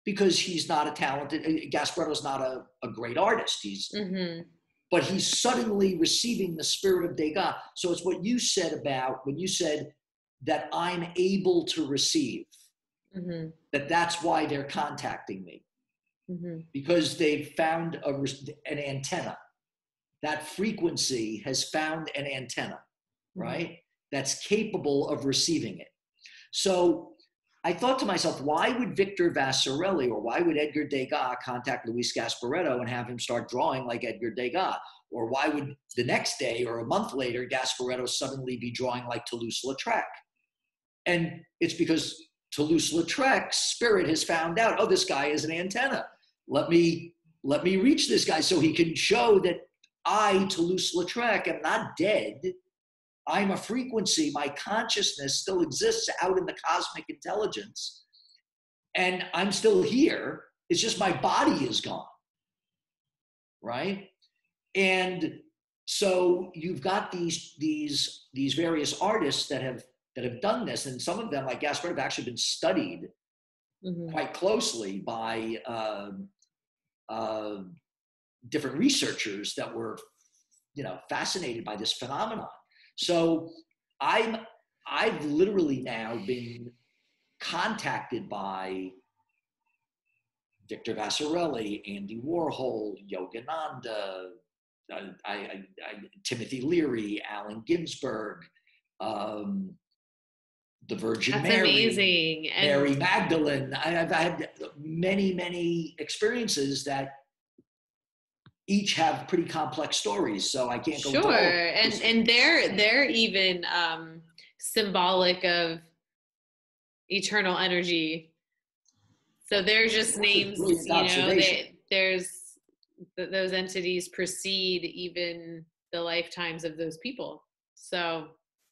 Speaker 1: because he's not a talented, Gasparetto's not a, a great artist. He's,
Speaker 2: Mhm.
Speaker 1: but he's suddenly receiving the spirit of Degas. So it's what you said about when you said that I'm able to receive,
Speaker 2: Mhm.
Speaker 1: that that's why they're contacting me.
Speaker 2: Mhm.
Speaker 1: because they've found a, an antenna. That frequency has found an antenna, right? That's capable of receiving it. So I thought to myself, why would Victor Vasarely or why would Edgar Degas contact Luiz Gasparetto and have him start drawing like Edgar Degas? Or why would the next day or a month later Gasparetto suddenly be drawing like Toulouse-Lautrec? And it's because Toulouse-Lautrec's spirit has found out, oh, this guy is an antenna. Let me let me reach this guy so he can show that I, Toulouse-Lautrec, am not dead. I'm a frequency. My consciousness still exists out in the cosmic intelligence. And I'm still here. It's just my body is gone. Right? And so you've got these these these various artists that have that have done this, and some of them, like Gasper, have actually been studied
Speaker 2: Mhm.
Speaker 1: quite closely by uh, uh, different researchers that were, you know, fascinated by this phenomenon. So I'm I've literally now been contacted by Victor Vasarely, Andy Warhol, Yogananda, uh, I, I, I, Timothy Leary, Allen Ginsberg, um, the Virgin
Speaker 2: That's
Speaker 1: Mary.
Speaker 2: amazing. And
Speaker 1: Mary Magdalene. I, I've had many, many experiences that each have pretty complex stories, so I can't go.
Speaker 2: sure, and and they're they're even um, symbolic of eternal energy. So they're just names, you know. They, there's th- those entities precede even the lifetimes of those people. So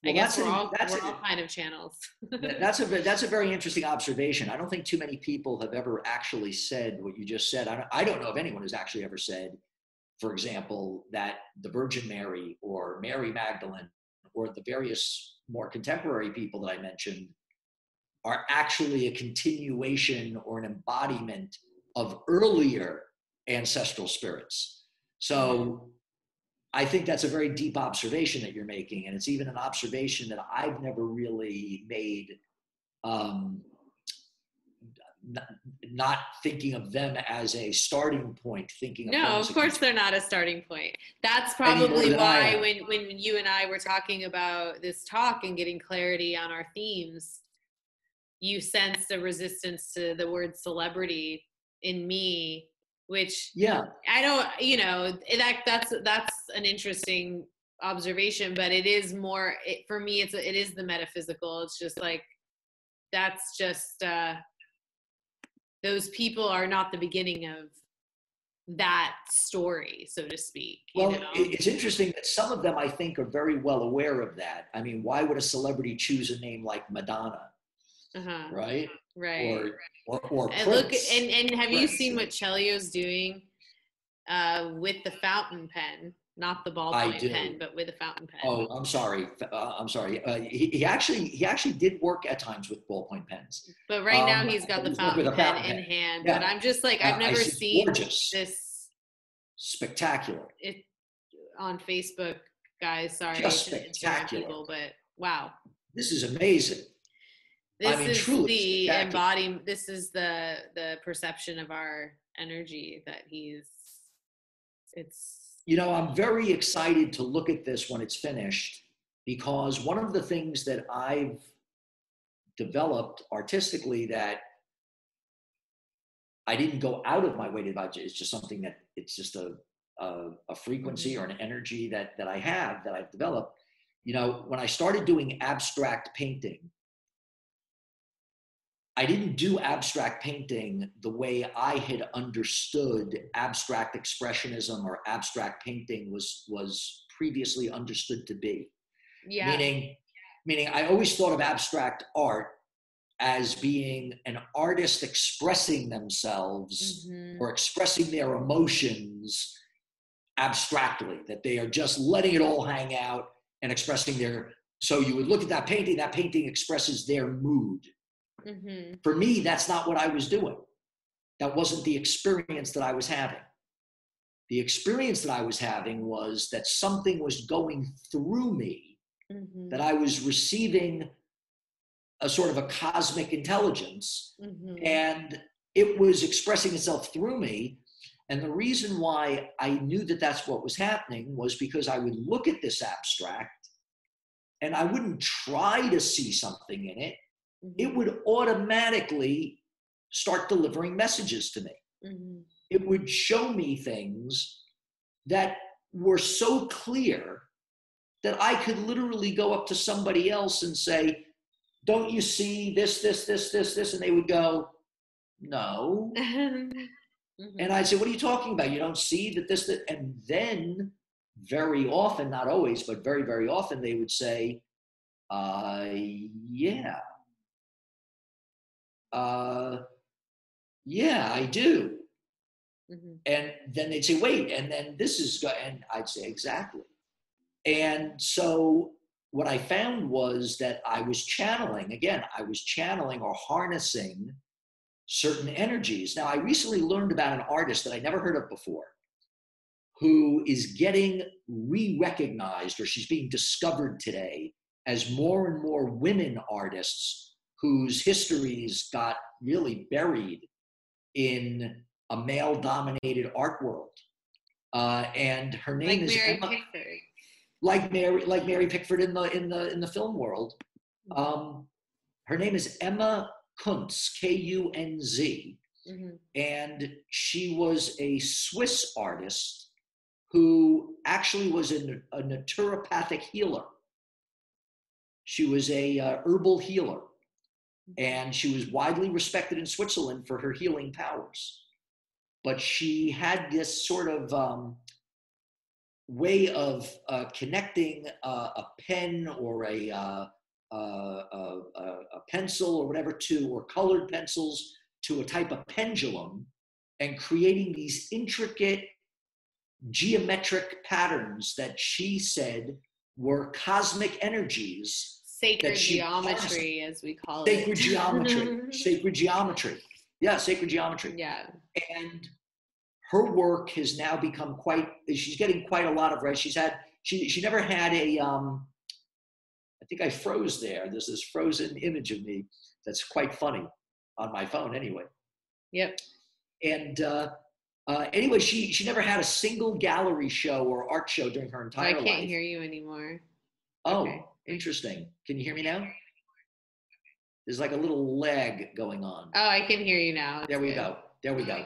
Speaker 2: I guess
Speaker 1: that's
Speaker 2: we're
Speaker 1: an-
Speaker 2: all
Speaker 1: that's
Speaker 2: we're
Speaker 1: an-
Speaker 2: all kind of channels.
Speaker 1: That's a that's a very interesting observation. I don't think too many people have ever actually said what you just said. I don't, I don't know if anyone has actually ever said, for example, that the Virgin Mary or Mary Magdalene or the various more contemporary people that I mentioned are actually a continuation or an embodiment of earlier ancestral spirits. So I think that's a very deep observation that you're making, and it's even an observation that I've never really made. Um, n- not thinking of them as a starting point, thinking of
Speaker 2: No, of course they're not a starting point. That's probably why when when you and I were talking about this talk and getting clarity on our themes, you sensed a resistance to the word celebrity in me, which
Speaker 1: Yeah.
Speaker 2: I don't, you know, that that's that's an interesting observation, but it is more it, for me. It's it is the metaphysical. It's just like that's just uh, those people are not the beginning of that story, so to speak. You
Speaker 1: Well,
Speaker 2: know?
Speaker 1: it's interesting that some of them I think are very well aware of that. I mean, why would a celebrity choose a name like Madonna,
Speaker 2: uh-huh.
Speaker 1: right?
Speaker 2: right.
Speaker 1: Or or, or
Speaker 2: and look,
Speaker 1: Prince.
Speaker 2: and and have you seen what Chelio's doing uh, with the fountain pen? Not the
Speaker 1: I
Speaker 2: ballpoint pen, but with a fountain pen.
Speaker 1: Oh, I'm sorry. Uh, I'm sorry. Uh, he, he actually he actually did work at times with ballpoint pens.
Speaker 2: But right now
Speaker 1: Um,
Speaker 2: he's got the
Speaker 1: he's
Speaker 2: fountain
Speaker 1: a
Speaker 2: pen in hand.
Speaker 1: Yeah.
Speaker 2: But I'm just like I've
Speaker 1: I
Speaker 2: never
Speaker 1: see
Speaker 2: seen
Speaker 1: gorgeous,
Speaker 2: this
Speaker 1: spectacular.
Speaker 2: it on Facebook, guys. Sorry
Speaker 1: Just spectacular.
Speaker 2: people, but wow.
Speaker 1: This is amazing.
Speaker 2: This
Speaker 1: mean,
Speaker 2: is the embodiment. This is the the perception of our energy that he's. It's
Speaker 1: You know, I'm very excited to look at this when it's finished because one of the things that I've developed artistically that I didn't go out of my way to budget. It's just something that it's just a a, a frequency or an energy that that I have that I've developed. You know, when I started doing abstract painting, I didn't do abstract painting the way I had understood abstract expressionism or abstract painting was was previously understood to be.
Speaker 2: yeah.
Speaker 1: Meaning, meaning I always thought of abstract art as being an artist expressing themselves
Speaker 2: Mhm.
Speaker 1: or expressing their emotions abstractly, that they are just letting it all hang out and expressing their. So you would look at that painting, that painting expresses their mood.
Speaker 2: Mhm.
Speaker 1: For me, that's not what I was doing. That wasn't the experience that I was having. The experience that I was having was that something was going through me,
Speaker 2: Mhm.
Speaker 1: that I was receiving a sort of a cosmic intelligence,
Speaker 2: Mhm.
Speaker 1: and it was expressing itself through me. And the reason why I knew that that's what was happening was because I would look at this abstract and I wouldn't try to see something in it it
Speaker 2: Mhm.
Speaker 1: would automatically start delivering messages to me.
Speaker 2: Mhm.
Speaker 1: It would show me things that were so clear that I could literally go up to somebody else and say, Don't you see this, this, this, this, this? And they would go, No.
Speaker 2: Mhm.
Speaker 1: And I'd say, What are you talking about? You don't see that this, that. And then very often, not always, but very, very often, they would say, uh, Yeah. Uh, yeah, I do.
Speaker 2: Mhm.
Speaker 1: And then they'd say, wait, and then this is, go-, and I'd say, exactly. And so what I found was that I was channeling, again, I was channeling or harnessing certain energies. Now, I recently learned about an artist that I never heard of before who is getting re recognized or she's being discovered today as more and more women artists whose histories got really buried in a male dominated art world. Uh, and her name
Speaker 2: Like
Speaker 1: is
Speaker 2: Mary
Speaker 1: Emma,
Speaker 2: Pickford.
Speaker 1: like Mary, like Mary Pickford in the in the in the film world. Um, her name is Emma Kunz, K U N Z,
Speaker 2: Mhm.
Speaker 1: and she was a Swiss artist who actually was a, a naturopathic healer. She was a uh, herbal healer, and she was widely respected in Switzerland for her healing powers. But she had this sort of um, way of uh, connecting uh, a pen or a, uh, uh, a, a pencil or whatever to, or colored pencils to a type of pendulum and creating these intricate geometric patterns that she said were cosmic energies,
Speaker 2: Sacred
Speaker 1: she
Speaker 2: geometry, as we call
Speaker 1: sacred
Speaker 2: it.
Speaker 1: Sacred geometry, sacred geometry. Yeah, sacred geometry.
Speaker 2: yeah.
Speaker 1: And her work has now become quite, she's getting quite a lot of, right? She's had, she, she never had a, um, I think I froze there. There's this frozen image of me that's quite funny on my phone anyway.
Speaker 2: Yep.
Speaker 1: And uh, uh, anyway, she she never had a single gallery show or art show during her entire life.
Speaker 2: I can't
Speaker 1: life.
Speaker 2: hear you anymore.
Speaker 1: oh,
Speaker 2: okay.
Speaker 1: Interesting. Can you hear me now? There's like a little lag going on.
Speaker 2: Oh, I can hear you now. It's
Speaker 1: there we
Speaker 2: good.
Speaker 1: go. There we go.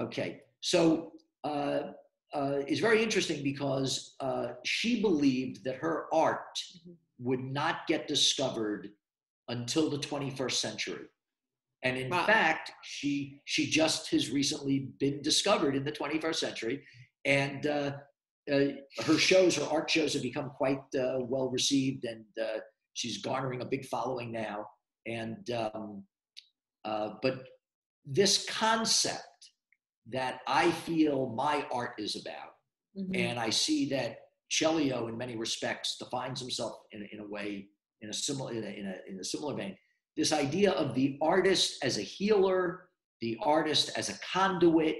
Speaker 1: Okay. So uh, uh, it's very interesting because uh, she believed that her art
Speaker 2: Mhm.
Speaker 1: would not get discovered until the 21st century. And in
Speaker 2: Wow.
Speaker 1: fact, she she just has recently been discovered in the 21st century, and uh, uh, her shows, her art shows, have become quite uh, well received, and uh, she's garnering a big following now. And um, uh, but this concept that I feel my art is about,
Speaker 2: Mhm.
Speaker 1: and I see that Chelio, in many respects, defines himself in, in a way, in a similar, in a, in a, in a similar vein. This idea of the artist as a healer, the artist as a conduit,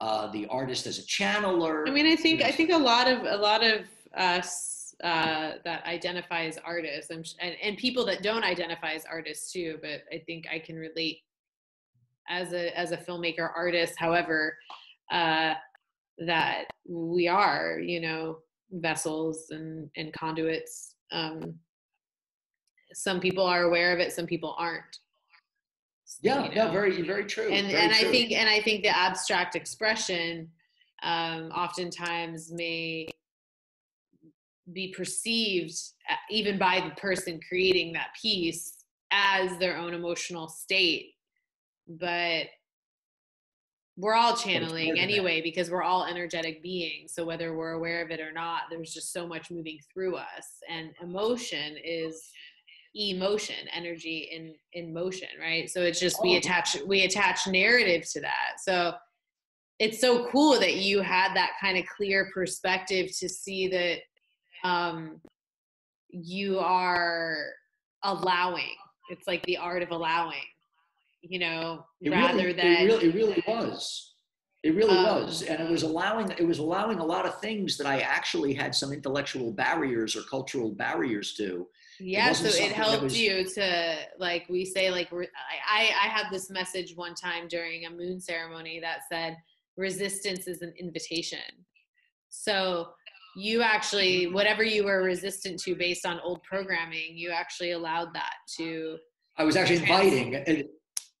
Speaker 1: uh, the artist as a channeler.
Speaker 2: I mean, I think I think a lot of a lot of us uh, that identify as artists, I'm, sh- and and people that don't identify as artists too. But I think I can relate as a as a filmmaker, artist, however, uh, that we are, you know, vessels and and conduits. Um, some people are aware of it, some people aren't.
Speaker 1: Yeah,
Speaker 2: you
Speaker 1: no,
Speaker 2: know?
Speaker 1: very, very true.
Speaker 2: and
Speaker 1: very
Speaker 2: and I think and I think the abstract expression um, oftentimes may be perceived uh, even by the person creating that piece as their own emotional state, but we're all channeling anyway because we're all energetic beings. So whether we're aware of it or not, there's just so much moving through us, and emotion is emotion energy in in motion right so it's just we
Speaker 1: Oh.
Speaker 2: attach we attach narrative to that so it's so cool that you had that kind of clear perspective to see that um you are allowing it's like the art of allowing you know
Speaker 1: it
Speaker 2: rather
Speaker 1: really,
Speaker 2: than
Speaker 1: it really, it really was. It really
Speaker 2: Um,
Speaker 1: was, and it was allowing it was allowing a lot of things that I actually had some intellectual barriers or cultural barriers to.
Speaker 2: Yeah so it helped
Speaker 1: was-
Speaker 2: you to like we say like re- I, I had this message one time during a moon ceremony that said resistance is an invitation so you actually whatever you were resistant to based on old programming you actually allowed that to
Speaker 1: I was actually
Speaker 2: Trans-
Speaker 1: inviting.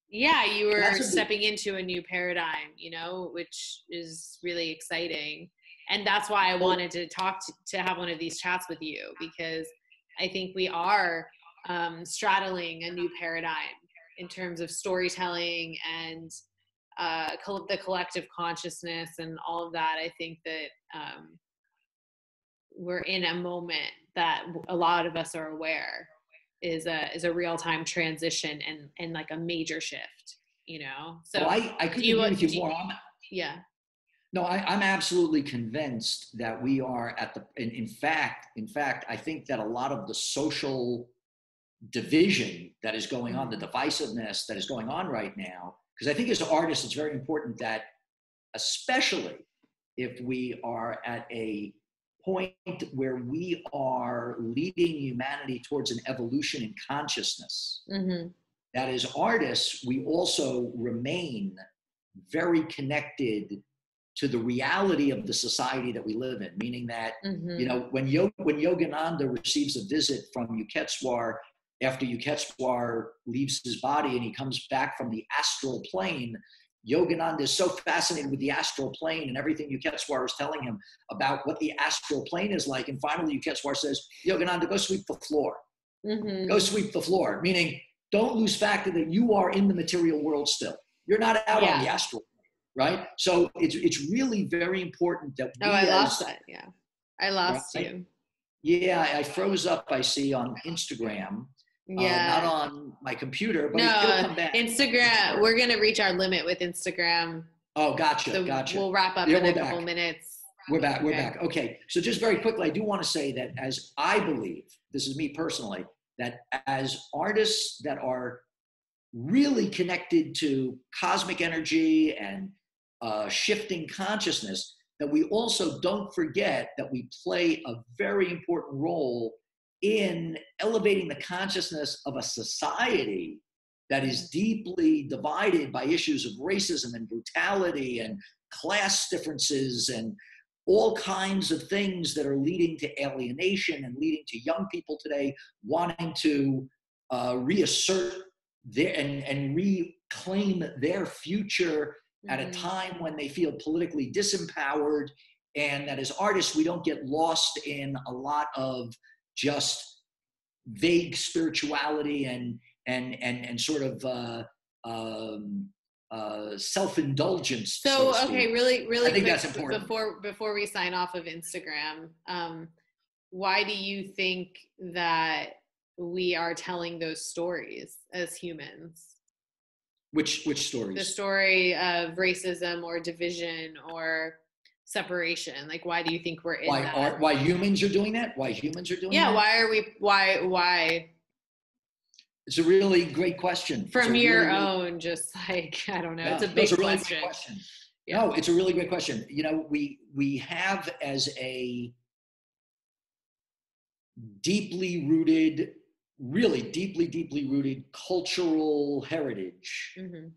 Speaker 2: yeah you were
Speaker 1: That's a big-
Speaker 2: stepping into a new paradigm you know which is really exciting and that's why i wanted to talk to, to have one of these chats with you because i think we are um, straddling a new paradigm in terms of storytelling and uh, col- the collective consciousness and all of that. I think that um, we're in a moment that a lot of us are aware is a is a real time transition and and like a major shift you know? So
Speaker 1: well, I, I couldn't
Speaker 2: you-
Speaker 1: agree with you
Speaker 2: you-
Speaker 1: more. I'm,
Speaker 2: yeah
Speaker 1: No, I, I'm absolutely convinced that we are at the. In, in fact, in fact, I think that a lot of the social division that is going on, the divisiveness that is going on right now, because I think as artists, it's very important that, especially if we are at a point where we are leading humanity towards an evolution in consciousness,
Speaker 2: mm-hmm.
Speaker 1: that as artists, we also remain very connected to the reality of the society that we live in, meaning that,
Speaker 2: Mm-hmm.
Speaker 1: you know, when, Yo- when Yogananda receives a visit from Yukteswar after Yukteswar leaves his body and he comes back from the astral plane, Yogananda is so fascinated with the astral plane and everything Yukteswar is telling him about what the astral plane is like. And finally, Yukteswar says, Yogananda, go sweep the floor
Speaker 2: Mm-hmm.
Speaker 1: go sweep the floor meaning don't lose fact that you are in the material world still you're not out
Speaker 2: Yeah.
Speaker 1: on the astral right so it's it's really very important that we
Speaker 2: oh i
Speaker 1: as-
Speaker 2: lost that yeah i lost
Speaker 1: Right.
Speaker 2: you
Speaker 1: yeah i froze up i see on instagram uh,
Speaker 2: yeah
Speaker 1: not on my computer but
Speaker 2: No,
Speaker 1: it'll come back
Speaker 2: instagram we're gonna reach our limit with instagram
Speaker 1: oh gotcha
Speaker 2: so
Speaker 1: gotcha
Speaker 2: we'll wrap up
Speaker 1: Yeah,
Speaker 2: in a couple
Speaker 1: back.
Speaker 2: minutes
Speaker 1: We're back. We're
Speaker 2: Okay.
Speaker 1: back. Okay. So just very quickly, I do want to say that as I believe, this is me personally, that as artists that are really connected to cosmic energy and uh, shifting consciousness, that we also don't forget that we play a very important role in elevating the consciousness of a society that is deeply divided by issues of racism and brutality and class differences and all kinds of things that are leading to alienation and leading to young people today wanting to uh, reassert their and and reclaim their future at a
Speaker 2: Mhm.
Speaker 1: time when they feel politically disempowered and that as artists we don't get lost in a lot of just vague spirituality and and and and sort of uh, um, uh, self-indulgence
Speaker 2: So
Speaker 1: to
Speaker 2: okay, really, really
Speaker 1: I think
Speaker 2: quick
Speaker 1: that's important.
Speaker 2: before before we sign off of Instagram. Um, why do you think that we are telling those stories as humans?
Speaker 1: Which which stories
Speaker 2: The story of racism or division or separation. Like, why do you think we're in
Speaker 1: why
Speaker 2: that?
Speaker 1: are, why humans are doing that why humans are doing
Speaker 2: yeah,
Speaker 1: that
Speaker 2: why are we? Why? Why?
Speaker 1: it's a really great question
Speaker 2: From your
Speaker 1: really,
Speaker 2: own, just like I don't know.
Speaker 1: Yeah,
Speaker 2: it's a big
Speaker 1: really
Speaker 2: question.
Speaker 1: question.
Speaker 2: Yeah.
Speaker 1: No, it's a really great question. You know, we we have as a deeply rooted, really deeply, deeply rooted cultural heritage
Speaker 2: Mhm.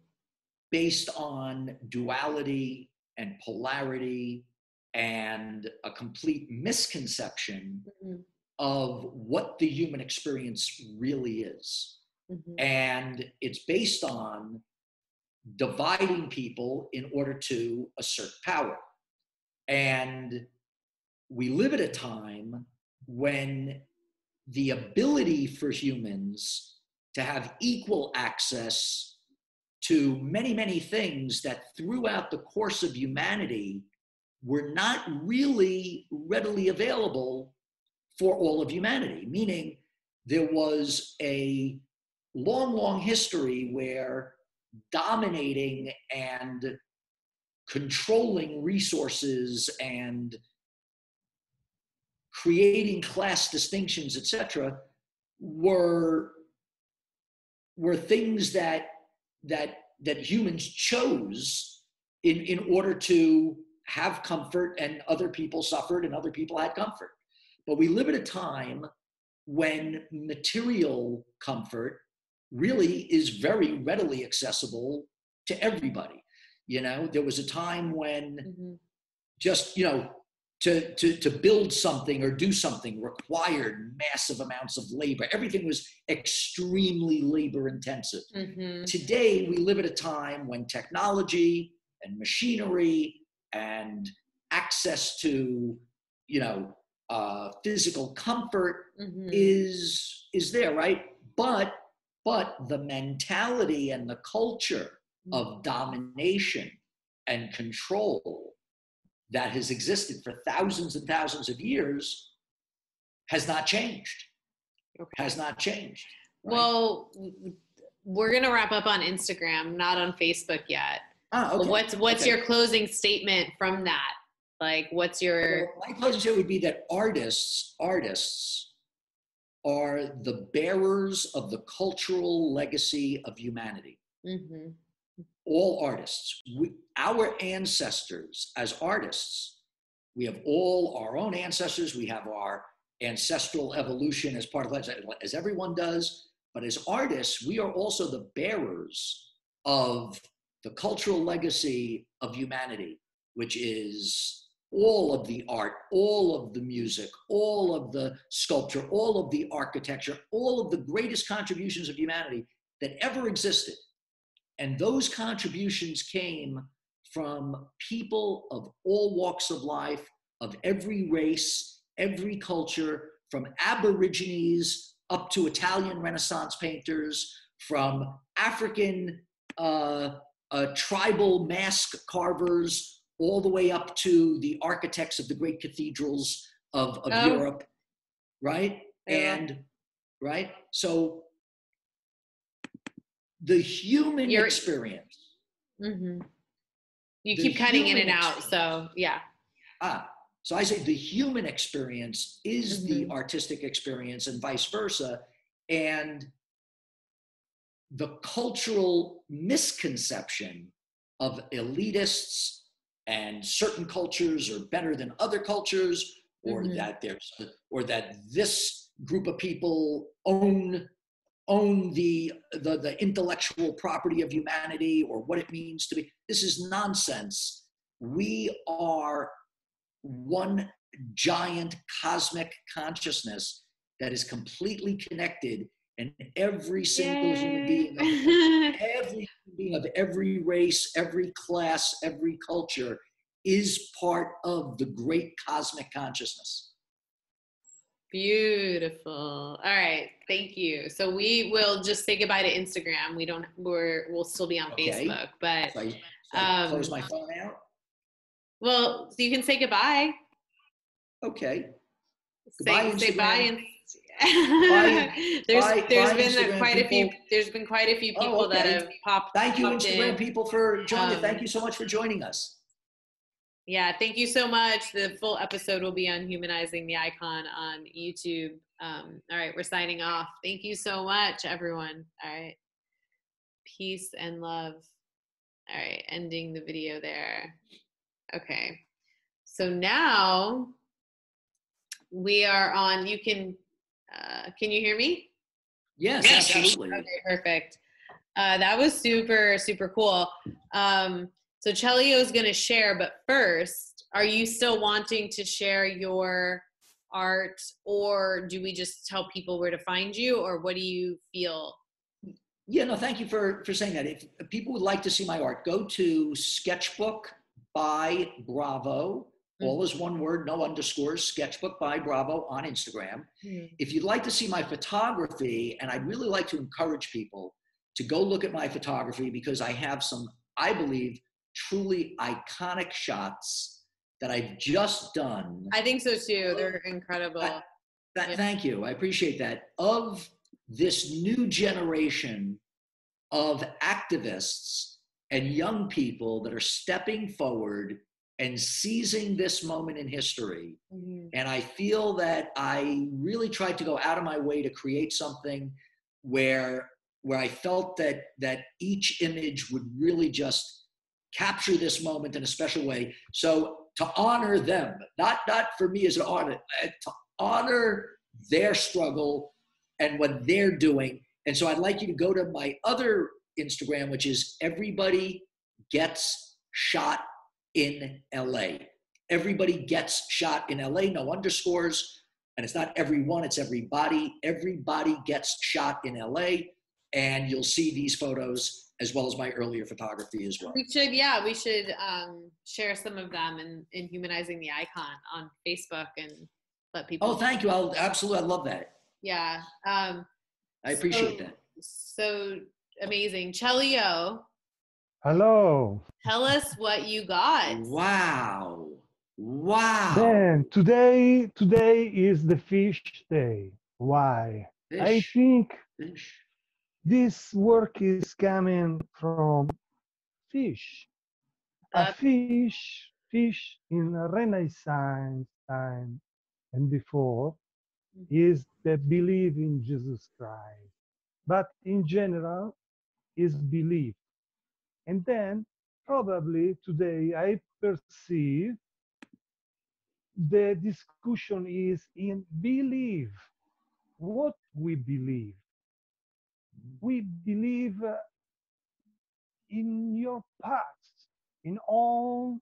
Speaker 1: based on duality and polarity and a complete misconception
Speaker 2: Mhm.
Speaker 1: of what the human experience really is
Speaker 2: Mhm.
Speaker 1: and it's based on dividing people in order to assert power. And we live at a time when the ability for humans to have equal access to many, many things that throughout the course of humanity were not really readily available for all of humanity, meaning there was a long, long history where dominating and controlling resources and creating class distinctions, etc., were were things that that that humans chose in in order to have comfort and other people suffered and other people had comfort but we live at a time when material comfort really is very readily accessible to everybody you know there was a time when
Speaker 2: Mhm.
Speaker 1: just you know to, to, to build something or do something required massive amounts of labor everything was extremely labor intensive
Speaker 2: Mhm.
Speaker 1: today we live at a time when technology and machinery and access to you know uh, physical comfort
Speaker 2: Mhm.
Speaker 1: is is there right but but the mentality and the culture of domination and control that has existed for thousands and thousands of years has not changed
Speaker 2: Okay.
Speaker 1: has not changed right?
Speaker 2: Well, we're gonna wrap up on Instagram, not on Facebook yet.
Speaker 1: ah, okay.
Speaker 2: What's what's
Speaker 1: Okay.
Speaker 2: your closing statement from that? Like, what's your
Speaker 1: Well, my closing statement would be that artists, artists are the bearers of the cultural legacy of humanity.
Speaker 2: Mhm.
Speaker 1: All artists, we, our ancestors as artists, we have all our own ancestors. We have our ancestral evolution as part of that, as everyone does. But as artists, we are also the bearers of the cultural legacy of humanity, which is all of the art, all of the music, all of the sculpture, all of the architecture, all of the greatest contributions of humanity that ever existed. And those contributions came from people of all walks of life, of every race, every culture, from Aborigines up to Italian Renaissance painters, from African uh, uh, tribal mask carvers, all the way up to the architects of the great cathedrals of, of
Speaker 2: Oh.
Speaker 1: Europe, right?
Speaker 2: Yeah.
Speaker 1: And right, so the human
Speaker 2: You're-
Speaker 1: experience.
Speaker 2: Mhm. You
Speaker 1: The
Speaker 2: keep cutting in and out, so yeah.
Speaker 1: Ah, so I say the human experience is the
Speaker 2: Mhm.
Speaker 1: artistic experience and vice versa. And the cultural misconception of elitists and certain cultures are better than other cultures, or
Speaker 2: Mhm.
Speaker 1: that there's or that this group of people own own the, the the intellectual property of humanity or what it means to be. This is nonsense. We are one giant cosmic consciousness that is completely connected and every single human being, of, every human being of every race, every class, every culture is part of the great cosmic consciousness.
Speaker 2: Beautiful. All right. Thank you. So we will just say goodbye to Instagram. We don't we're we'll still be on
Speaker 1: Okay.
Speaker 2: Facebook, but
Speaker 1: So I, so
Speaker 2: Um,
Speaker 1: close my phone out.
Speaker 2: well, you can say goodbye.
Speaker 1: Okay.
Speaker 2: Say
Speaker 1: Goodbye,
Speaker 2: say bye
Speaker 1: Instagram.
Speaker 2: and
Speaker 1: Bye-
Speaker 2: there's
Speaker 1: bye-
Speaker 2: there's
Speaker 1: bye,
Speaker 2: been
Speaker 1: Instagram
Speaker 2: quite a few there's been quite a few
Speaker 1: Oh,
Speaker 2: people that have popped
Speaker 1: Thank you,
Speaker 2: popped
Speaker 1: Instagram
Speaker 2: in.
Speaker 1: people, for joining.
Speaker 2: Um,
Speaker 1: Thank you so much for joining us.
Speaker 2: Yeah, thank you so much. The full episode will be on humanizing the icon on YouTube. Um, all right, we're signing off. Thank you so much, everyone. All right. Peace and love. All right, ending the video there. Okay. So now we are on, you can, uh, can you hear me?
Speaker 1: Yes,
Speaker 2: Yes,
Speaker 1: absolutely.
Speaker 2: Okay, perfect. Uh, that was super, super cool. Um, so Chelio is going to share, but first, are you still wanting to share your art, or do we just tell people where to find you, or what do you feel?
Speaker 1: Yeah, no, thank you for for saying that. If people would like to see my art, go to Sketchbook by Bravo. Hmm. All is one word, no underscores. Sketchbook by Bravo on Instagram. Hmm. If you'd like to see my photography, and I'd really like to encourage people to go look at my photography because I have some, I believe, truly iconic shots that I've just done.
Speaker 2: I think so too. They're incredible.
Speaker 1: I- Th-
Speaker 2: Yeah.
Speaker 1: Thank you. I appreciate that. Of this new generation of activists and young people that are stepping forward and seizing this moment in history.
Speaker 2: Mhm.
Speaker 1: And I feel that I really tried to go out of my way to create something where where I felt that that each image would really just capture this moment in a special way. So to honor them, not not for me as an artist, uh, to honor their struggle and what they're doing. And so I'd like you to go to my other Instagram, which is everybody gets shot in LA. Everybody gets shot in LA, no underscores. And it's not everyone, it's everybody. Everybody gets shot in LA. And you'll see these photos as well as my earlier photography as well.
Speaker 2: We should, yeah, we should um, share some of them in, in humanizing the icon on Facebook and let people.
Speaker 1: Oh, thank you. I'll absolutely, I love that.
Speaker 2: Yeah. Um,
Speaker 1: I appreciate
Speaker 2: so,
Speaker 1: that.
Speaker 2: So amazing. Chelio,
Speaker 5: Hello.
Speaker 2: tell us what you got.
Speaker 1: Wow. Wow.
Speaker 5: Then today, today is the fish day. Why? I
Speaker 1: Fish,
Speaker 5: think
Speaker 1: fish.
Speaker 5: This work is coming from fish. A fish, fish in Renaissance time and before mm-hmm. is the belief in Jesus Christ. But in general, is belief. And then probably today I perceive the discussion is in belief. What we believe. We believe uh, in your path, in all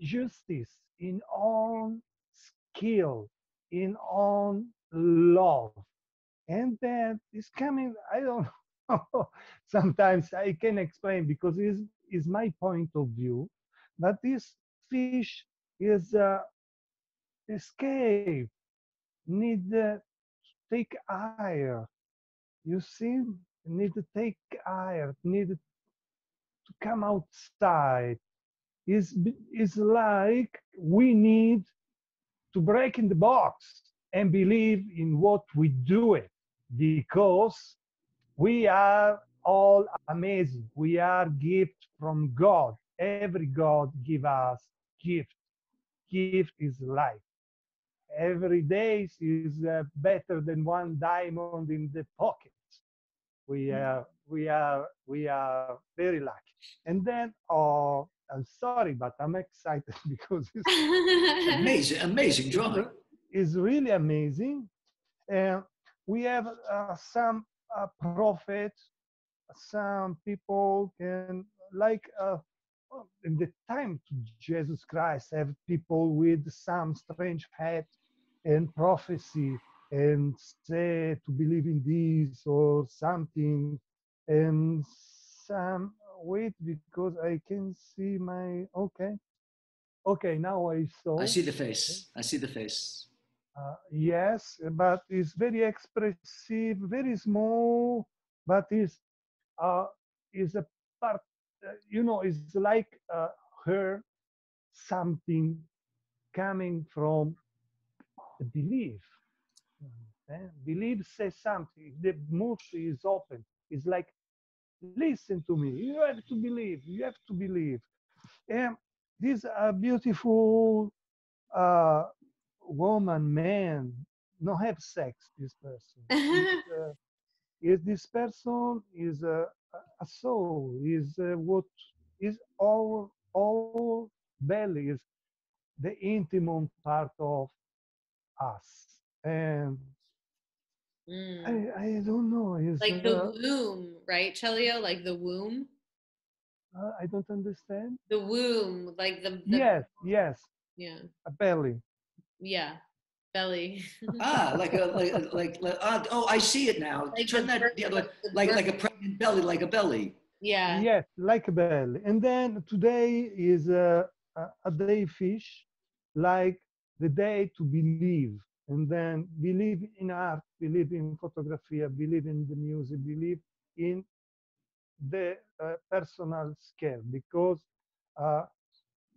Speaker 5: justice, in all skill, in all love. And then it's coming, I don't know, sometimes I can explain because it is, is my point of view, but this fish is uh, escape, need uh, take air. You see, need to take air, need to come outside. Is is like we need to break in the box and believe in what we do it because we are all amazing. We are gift from God. Every God give us gift. Gift is life. Every day is uh, better than one diamond in the pocket. We are we are we are very lucky. And then, oh, I'm sorry, but I'm excited because it's
Speaker 1: Amazing, amazing drawing.
Speaker 5: is really amazing. And we have uh, some uh, prophets, some people can like uh, in the time to Jesus Christ have people with some strange hat and prophecy and say to believe in this or something and some wait because i can see my okay okay now i saw
Speaker 1: I see the face. I see the face.
Speaker 5: uh, yes but it's very expressive very small but is uh is a part uh, you know it's like uh, her something coming from understand? belief says something. The mouth is open it's like listen to me. You have to believe. You have to believe. And this uh, beautiful uh, woman man no have sex this person. Is, uh, is this person is a, a soul is uh, what is our our belly is the intimate part of us and
Speaker 2: Mm.
Speaker 5: I, I don't know is
Speaker 2: Like the
Speaker 5: uh,
Speaker 2: womb, right, Chelio? Like the womb?
Speaker 5: uh, I don't understand
Speaker 2: The womb, like the, the
Speaker 5: yes yes
Speaker 2: yeah,
Speaker 5: a belly
Speaker 2: yeah, belly.
Speaker 1: Ah, like a like like, like ah, oh, I see it now.
Speaker 2: Like
Speaker 1: Turn that
Speaker 2: birth-
Speaker 1: the other
Speaker 2: the
Speaker 1: like
Speaker 2: birth-
Speaker 1: like a pregnant belly, like a belly.
Speaker 2: yeah.
Speaker 5: Yes, like a belly. And then today is a, a, a day fish, like the day to believe. And then believe in art, believe in photography, believe in the music, believe in the uh, personal scale because uh,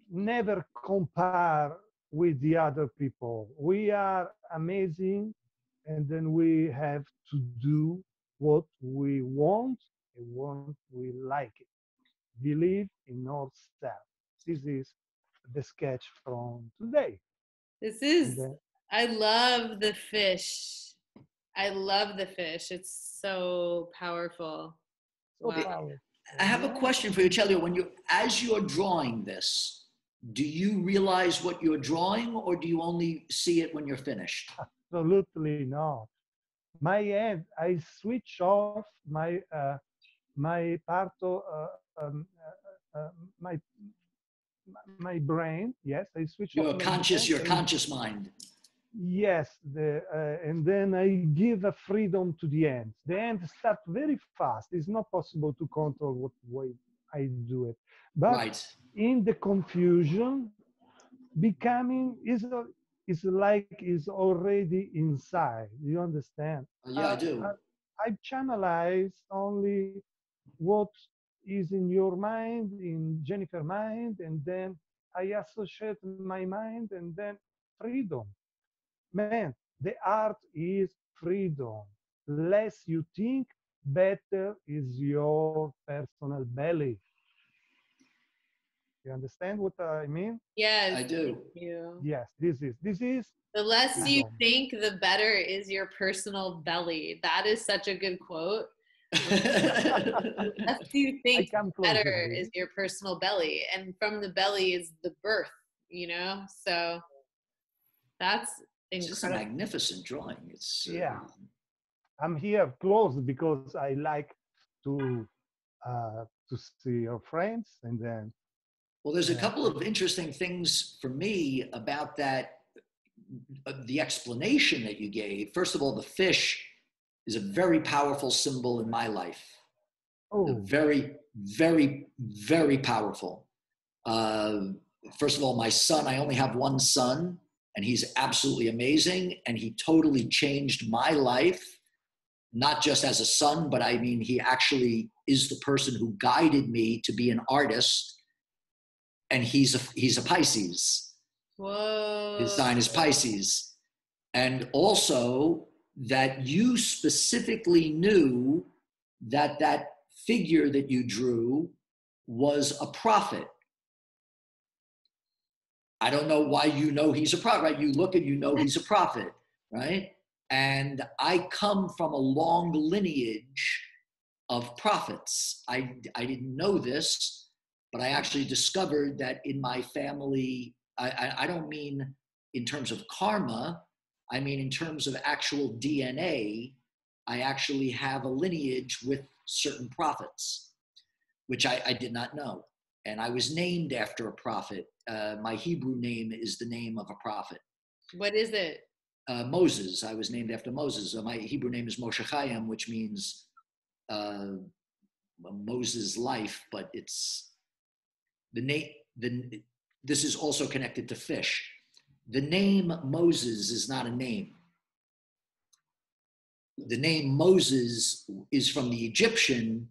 Speaker 5: never compare with the other people. We are amazing, and then we have to do what we want and what we like it. Believe in ourselves. This is the sketch from today.
Speaker 2: This is,
Speaker 5: then-
Speaker 2: I love the fish. I love the fish. It's so powerful.
Speaker 5: so
Speaker 2: Wow.
Speaker 5: powerful.
Speaker 1: I have a question for you, Chelio. When you as you're drawing this, do you realize what you're drawing, or do you only see it when you're finished?
Speaker 5: Absolutely not. My end, I switch off my uh, my part of uh, um, uh, uh, my my brain. Yes, I switch.
Speaker 1: Your conscious, your conscious mind.
Speaker 5: Yes, the, uh, and then I give a freedom to the end. The end start very fast. It's not possible to control what way I do it. But
Speaker 1: Right.
Speaker 5: in the confusion, becoming is a- is like is already inside. You understand?
Speaker 1: Yeah, I
Speaker 5: Uh,
Speaker 1: do.
Speaker 5: uh, I channelize only what is in your mind, in Jennifer mind, and then I associate my mind and then freedom. Man, the art is freedom. Less you think, better is your personal belly. You understand what I mean?
Speaker 2: Yes.
Speaker 1: I do.
Speaker 2: thank You.
Speaker 5: Yes, this is this is
Speaker 2: The less you think, the better is your personal belly. That is such a good quote. The less you think, better is your personal belly. And from the belly is the birth, you know? So that's
Speaker 1: It's just a magnificent drawing. It's uh,
Speaker 5: Yeah. I'm here close because I like to uh, to see your friends and then
Speaker 1: Well, there's a couple of interesting things for me about that. uh, The explanation that you gave. First of all, the fish is a very powerful symbol in my life.
Speaker 5: oh
Speaker 1: Very, very, very powerful. Uh, first of all, my son, I only have one son, and he's absolutely amazing. And he totally changed my life, not just as a son, but I mean, he actually is the person who guided me to be an artist. And he's a, he's a Pisces.
Speaker 2: Whoa.
Speaker 1: His sign is Pisces. And also that you specifically knew that that figure that you drew was a prophet. I don't know why you know he's a prophet, right? You look and you know he's a prophet, right? And I come from a long lineage of prophets. I, I didn't know this, but I actually discovered that in my family, I, I, I don't mean in terms of karma, I mean in terms of actual DNA, I actually have a lineage with certain prophets, which I, I did not know. And I was named after a prophet. Uh, my Hebrew name is the name of a prophet.
Speaker 2: What is it?
Speaker 1: uh, Moses. I was named after Moses. Uh, my Hebrew name is Moshe Chaim, which means uh, Moses' life, but it's the name. The this is also connected to fish. The name Moses is not a name. The name Moses is from the Egyptian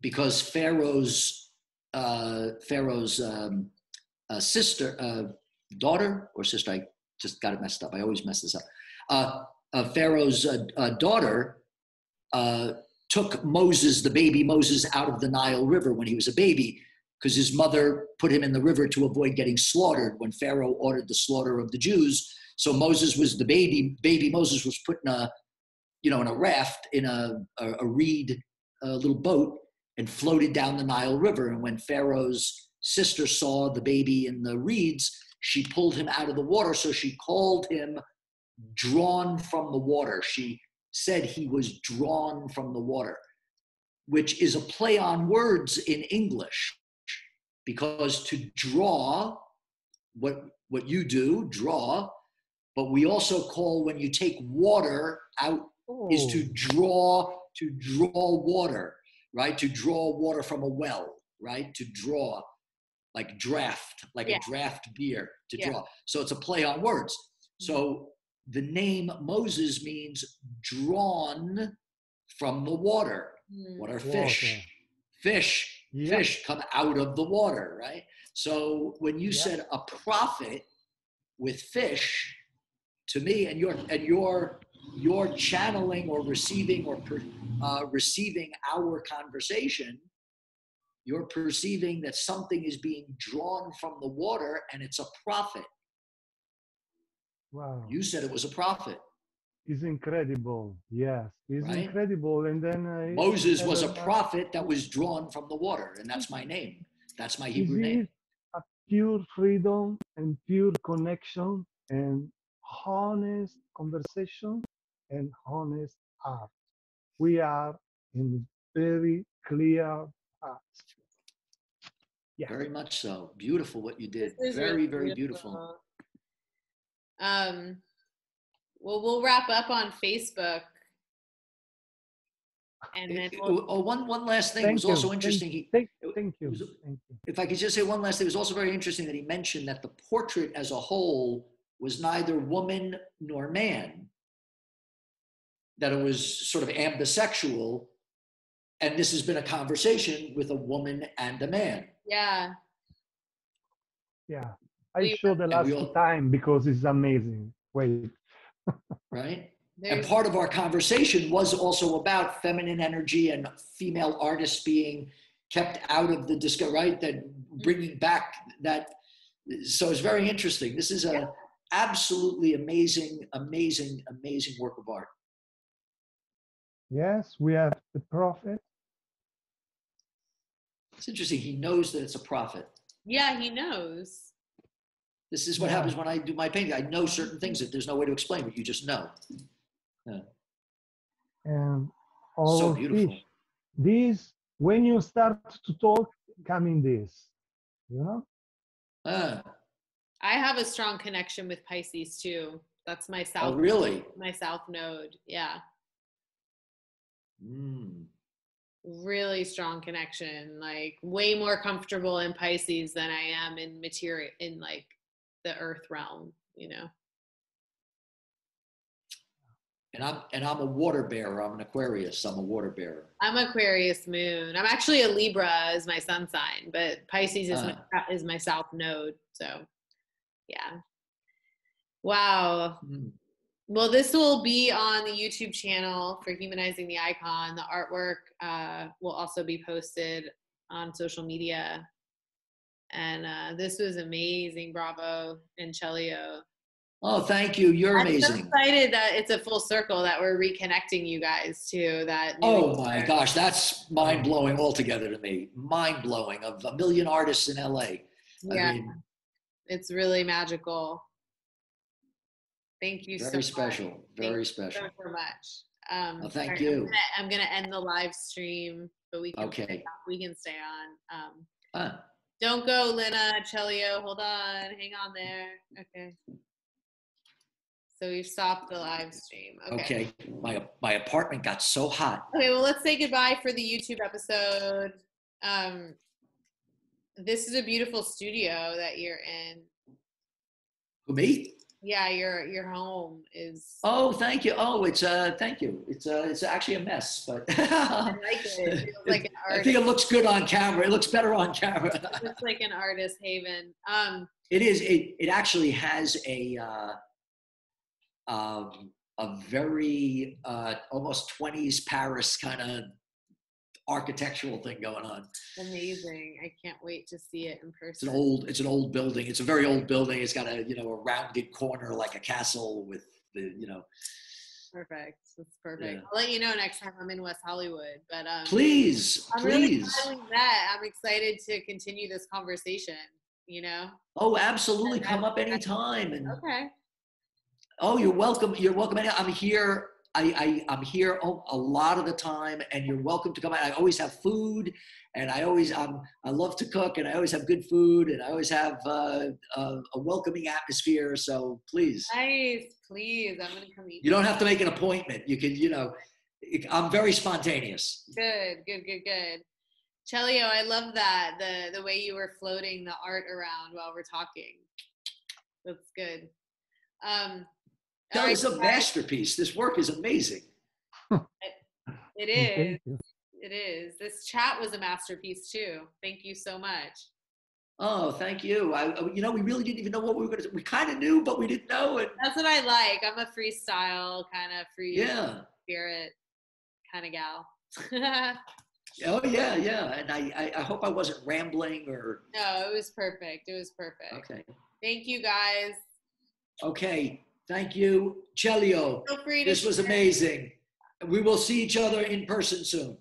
Speaker 1: because Pharaoh's uh, Pharaoh's um, uh, sister, uh, daughter or sister. I just got it messed up. I always mess this up. Uh, uh, Pharaoh's daughter took Moses, the baby Moses, out of the Nile River when he was a baby because his mother put him in the river to avoid getting slaughtered when Pharaoh ordered the slaughter of the Jews. So Moses was the baby. Baby Moses was put in a, you know, in a raft in a a, a reed, a little boat, and floated down the Nile River. And when Pharaoh's sister saw the baby in the reeds, she pulled him out of the water. So she called him drawn from the water. She said he was drawn from the water, which is a play on words in English because to draw what what you do draw but we also call when you take water out oh. is to draw to draw water right to draw water from a well right to draw like draft like yeah. a draft beer to yeah. draw so it's a play on words so mm-hmm. the name moses means drawn from the water mm. what are fish fish yep. fish come out of the water, right? So when you yep. said a prophet with fish, to me, and you're and you're you're channeling or receiving or uh, receiving our conversation, you're perceiving that something is being drawn from the water, and it's a prophet.
Speaker 5: Wow!
Speaker 1: You said it was a prophet
Speaker 5: is incredible. Yes, is right? incredible. And then I,
Speaker 1: Moses was a prophet that was drawn from the water, and that's my name. That's my Hebrew name.
Speaker 5: A pure freedom and pure connection and honest conversation and honest art. We are in very clear path.
Speaker 1: Yeah. Very much so. Beautiful what you did. Very, very beautiful. beautiful.
Speaker 2: Um, well, we'll wrap up on Facebook. And then we'll...
Speaker 1: oh, oh one, one last thing thank was you. also interesting.
Speaker 5: Thank, thank, thank, you. Was, thank you.
Speaker 1: If I could just say one last thing, it was also very interesting that he mentioned that the portrait as a whole was neither woman nor man, that it was sort of ambisexual. And this has been a conversation with a woman and a man.
Speaker 2: Yeah.
Speaker 5: Yeah. I show the last all, time because it's amazing. Wait
Speaker 1: right? There's, and part of our conversation was also about feminine energy and female artists being kept out of the disco, right? That mm-hmm. bringing back that. So it's very interesting. This is a absolutely amazing, amazing, amazing work of art.
Speaker 5: Yes, we have the prophet.
Speaker 1: It's interesting. He knows that it's a prophet.
Speaker 2: Yeah, he knows.
Speaker 1: This is what yeah. happens when I do my painting. I know certain things that there's no way to explain, but you just know.
Speaker 5: Yeah. And all
Speaker 1: so beautiful. Fish,
Speaker 5: this, when you start to talk, come in this, you know?
Speaker 1: Ah.
Speaker 2: I have a strong connection with Pisces too. That's my oh, south.
Speaker 1: Oh, really?
Speaker 2: My south node. Yeah.
Speaker 1: Mm.
Speaker 2: Really strong connection. Like way more comfortable in Pisces than I am in material in like the earth realm, you know.
Speaker 1: And I'm and I'm a water bearer. I'm an Aquarius. I'm a water bearer.
Speaker 2: I'm Aquarius moon. I'm actually a Libra as my sun sign, but Pisces is uh, my is my south node. So, yeah. Wow. Mm. Well, this will be on the YouTube channel for humanizing the icon. The artwork uh, will also be posted on social media and uh, this was amazing. Bravo and Celio.
Speaker 1: Oh, thank you. You're amazing. I'm.
Speaker 2: So excited that it's a full circle that we're reconnecting you guys to that.
Speaker 1: Oh my gosh, that's mind blowing altogether to me. Mind blowing of a million artists in LA.
Speaker 2: Yeah, I mean, it's really magical. Thank you
Speaker 1: very
Speaker 2: so
Speaker 1: special.
Speaker 2: Much.
Speaker 1: Very
Speaker 2: thank
Speaker 1: special.
Speaker 2: Thank you so, much. Um,
Speaker 1: thank you.
Speaker 2: I'm gonna, I'm gonna, end the live stream, but we can
Speaker 1: okay.
Speaker 2: we can stay on. Um,
Speaker 1: ah.
Speaker 2: Don't go, Lena, Celio. Hold on. Hang on there. Okay. So we've stopped the live stream. Okay.
Speaker 1: Okay. My my apartment got so hot.
Speaker 2: Okay, well, let's say goodbye for the YouTube episode. Um, this is a beautiful studio that you're in.
Speaker 1: Who me?
Speaker 2: Yeah, your your home is.
Speaker 1: Oh, thank you. Oh, it's uh, thank you. It's uh, it's actually a mess, but
Speaker 2: I like it. It like an
Speaker 1: I think it looks good on camera. It looks better on camera.
Speaker 2: It looks like an artist haven. Um,
Speaker 1: It is. It it actually has a uh, um, a very uh, almost twenties Paris kind of architectural thing going on.
Speaker 2: amazing. I can't wait to see it in person.
Speaker 1: It's an old. It's an old building. It's a very old building. It's got a you know a rounded corner like a castle with the you know.
Speaker 2: Perfect. That's perfect.
Speaker 1: Yeah.
Speaker 2: I'll let you know next time I'm in West Hollywood. But um,
Speaker 1: Please,
Speaker 2: I'm
Speaker 1: please.
Speaker 2: we met. I'm excited to continue this conversation. You know.
Speaker 1: Oh, absolutely. Come up anytime. And
Speaker 2: Okay.
Speaker 1: oh, you're welcome. You're welcome. I'm here. I, I I'm here a lot of the time, and you're welcome to come. out. I always have food, and I always um I love to cook, and I always have good food, and I always have uh, a, a welcoming atmosphere. So please,
Speaker 2: Nice. Please, I'm gonna come eat.
Speaker 1: you don't have to make an appointment. You can, you know, I'm very spontaneous.
Speaker 2: Good, good, good, good. Chelio, I love that the the way you were floating the art around while we're talking. That's good. Um,
Speaker 1: That
Speaker 2: right,
Speaker 1: is a masterpiece. This work is amazing.
Speaker 2: It
Speaker 5: Thank
Speaker 2: is.
Speaker 5: you.
Speaker 2: It is. This chat was a masterpiece too. Thank you so much.
Speaker 1: Oh, thank you. I, I- you know, we really didn't even know what we were going to. We kind of knew, but we didn't know. And
Speaker 2: That's what I like. I'm a freestyle kind of free
Speaker 1: yeah.
Speaker 2: spirit kind of gal.
Speaker 1: Oh yeah, yeah. And I, I, I hope I wasn't rambling or
Speaker 2: no, it was perfect. It was perfect.
Speaker 1: okay.
Speaker 2: Thank you guys.
Speaker 1: Okay. Thank you, Celio.
Speaker 2: Feel free to
Speaker 1: This was
Speaker 2: share.
Speaker 1: amazing. We will see each other in person soon.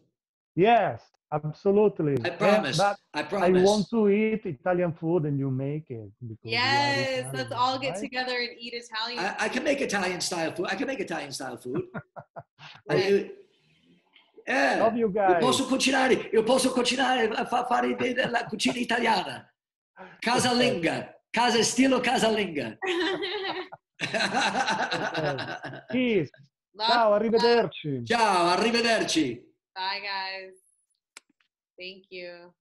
Speaker 5: Yes, absolutely.
Speaker 1: I promise.
Speaker 5: but
Speaker 1: I promise.
Speaker 5: I want to eat Italian food and you make it. because you are
Speaker 2: Yes, let's all get
Speaker 5: right?
Speaker 2: together and eat Italian.
Speaker 1: I, I can make Italian style food. I can make Italian style food.
Speaker 2: Right.
Speaker 1: I- eh,
Speaker 5: Love you
Speaker 1: io
Speaker 5: guys.
Speaker 1: posso cucinare, io posso cucinare, fa- fare de- la cucina italiana. Casalinga, casa stilo casalinga.
Speaker 5: Peace.
Speaker 2: Lots
Speaker 5: Ciao,
Speaker 2: of love.
Speaker 5: arrivederci.
Speaker 1: Ciao, arrivederci.
Speaker 2: Bye, guys. Thank you.